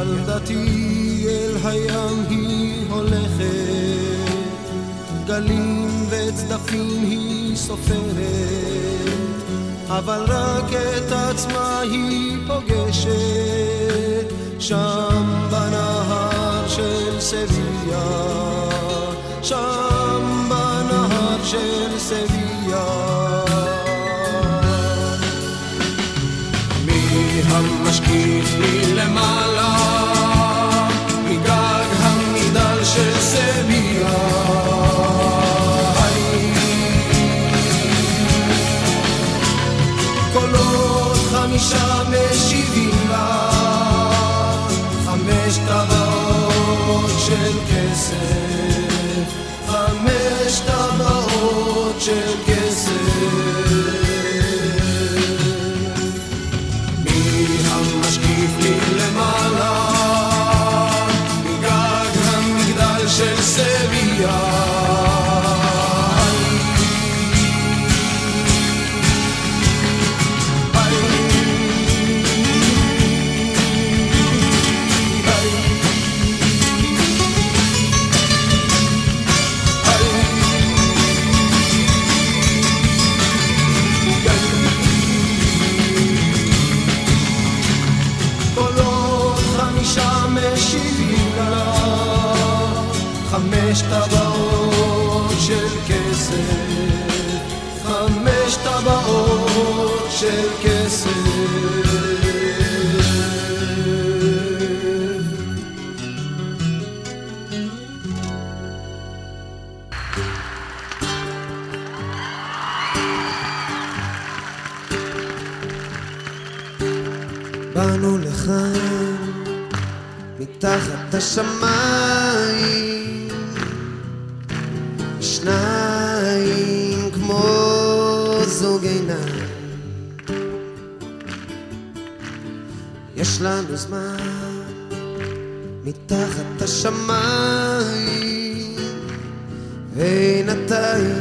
ילדתי אל הים היא הולכת, גלים וצדפים היא סופרת, אבל רק את עצמה היא פוגשת, שם בנהר של סביה, שם בנהר של סביה. חמש טבעות של כסף, חמש טבעות של כסף. באנו לכאן מתחת השמיים לנו זמן מתחת השמיים, ואין עדיין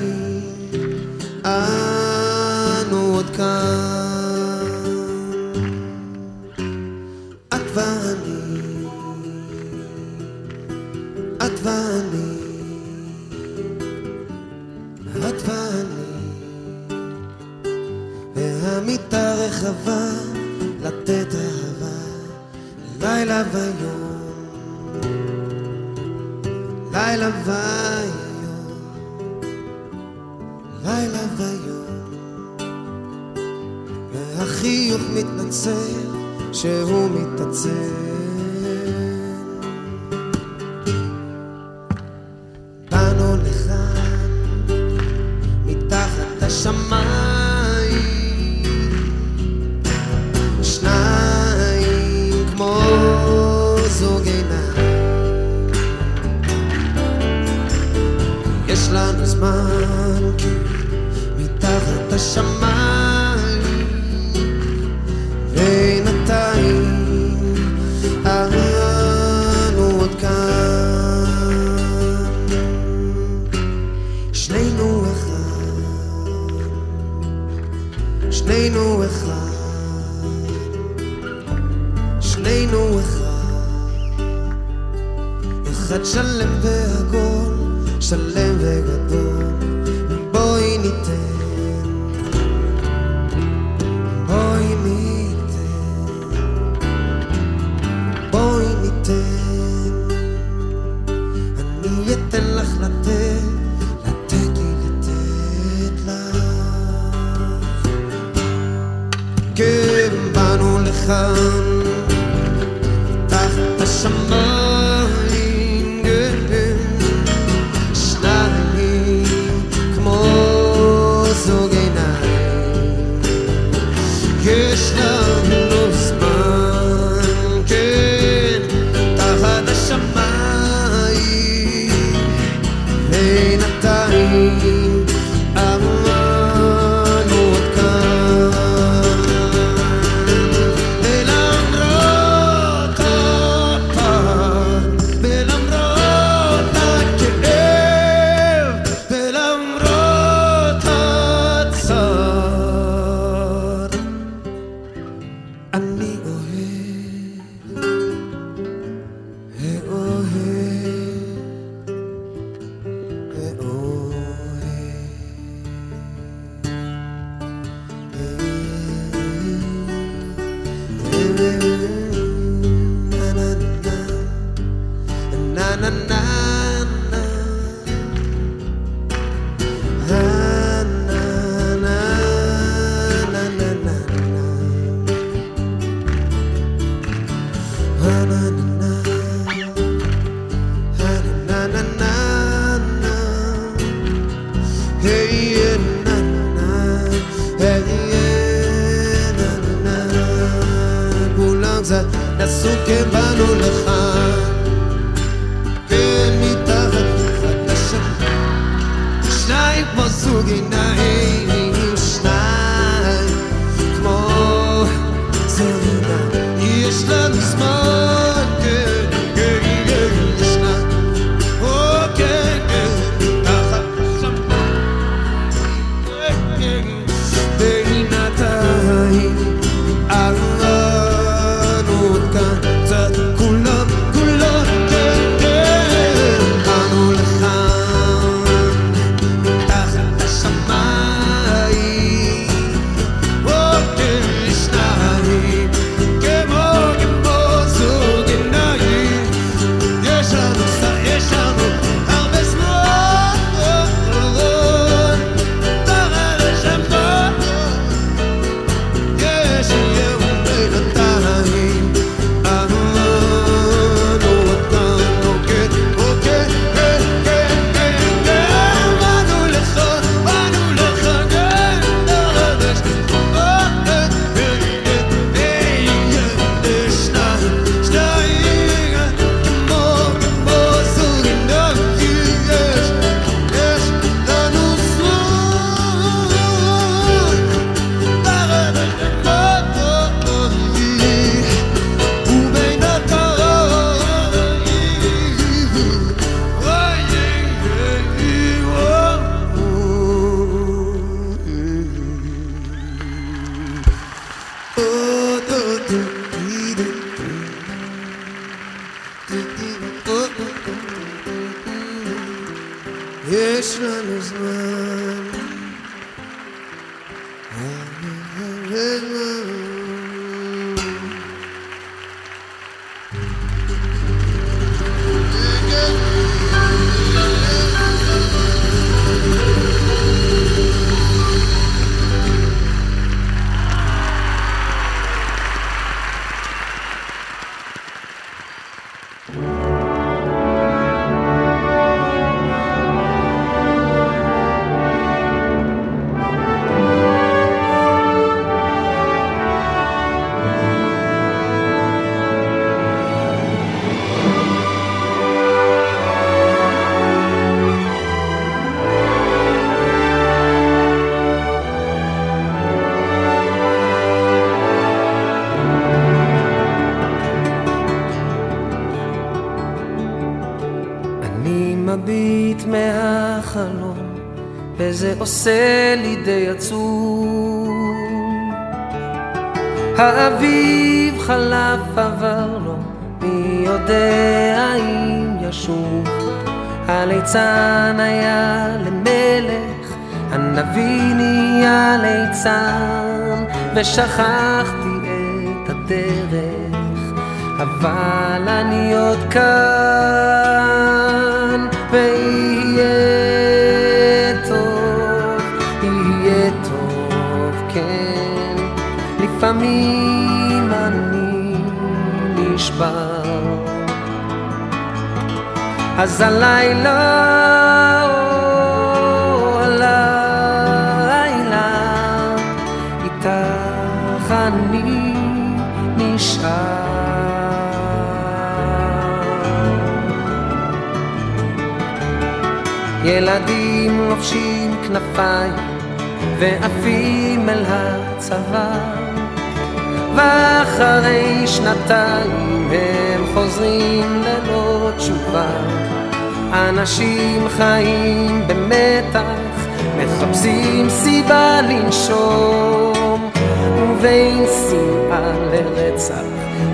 אנשים חיים במתח, מחפשים סיבה לנשום. ובין שנאה לרצח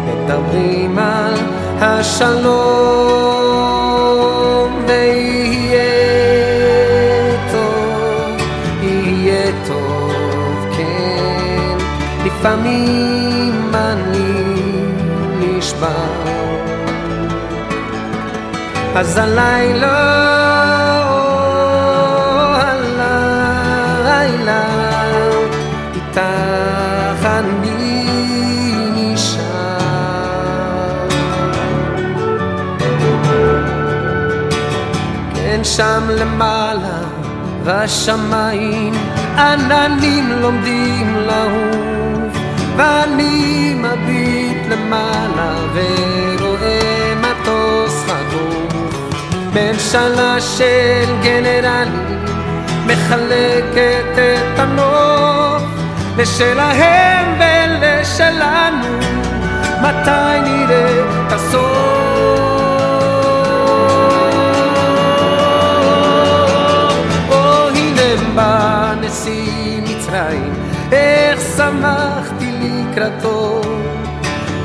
מדברים על השלום. ויהיה טוב, יהיה טוב, כן. לפעמים אז הלילה, הלילה, איתך אני נשאר. כן, שם למעלה, בשמיים, עננים לומדים לעוף, ואני מביט למעלה ורואה. ממשלה של גנרלים מחלקת את הנוף לשלהם ולשלנו מתי נראה את הסוף? או הנה בא נשיא מצרים איך שמחתי לקראתו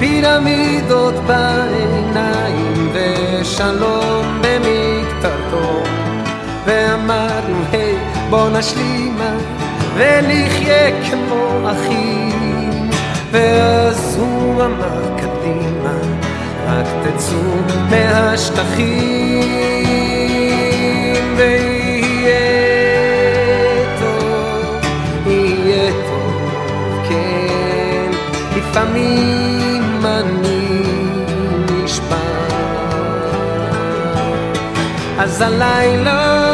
פירמידות בעיניים ושלום במקטרתו ואמרנו היי בוא נשלימה ונחיה כמו אחים. ואז הוא אמר קדימה רק תצאו מהשטחים ויהיה טוב, יהיה טוב, כן לפעמים אני נשבר אז הלילה,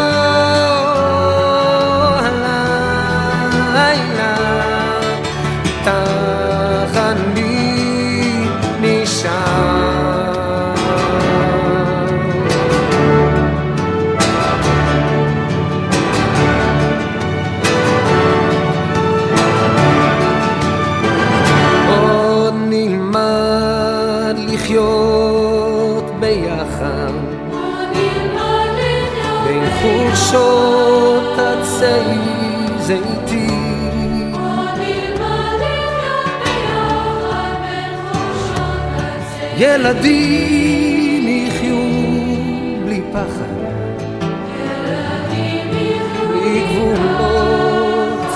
ילדים יחיו בלי פחד. ילדים יחיו בלי גבולות,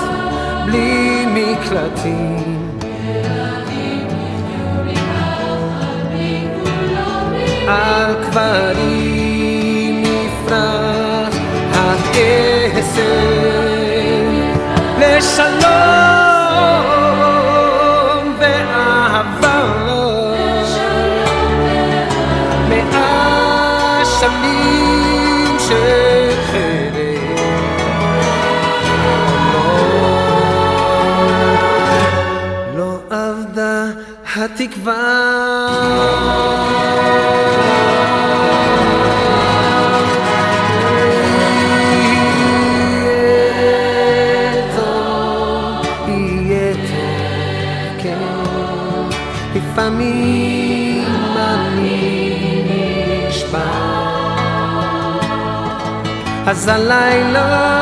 בלי מקלטים. ילדים יחיו בלי פחד, בלי גבולות, בלי... על קברים אז הלילה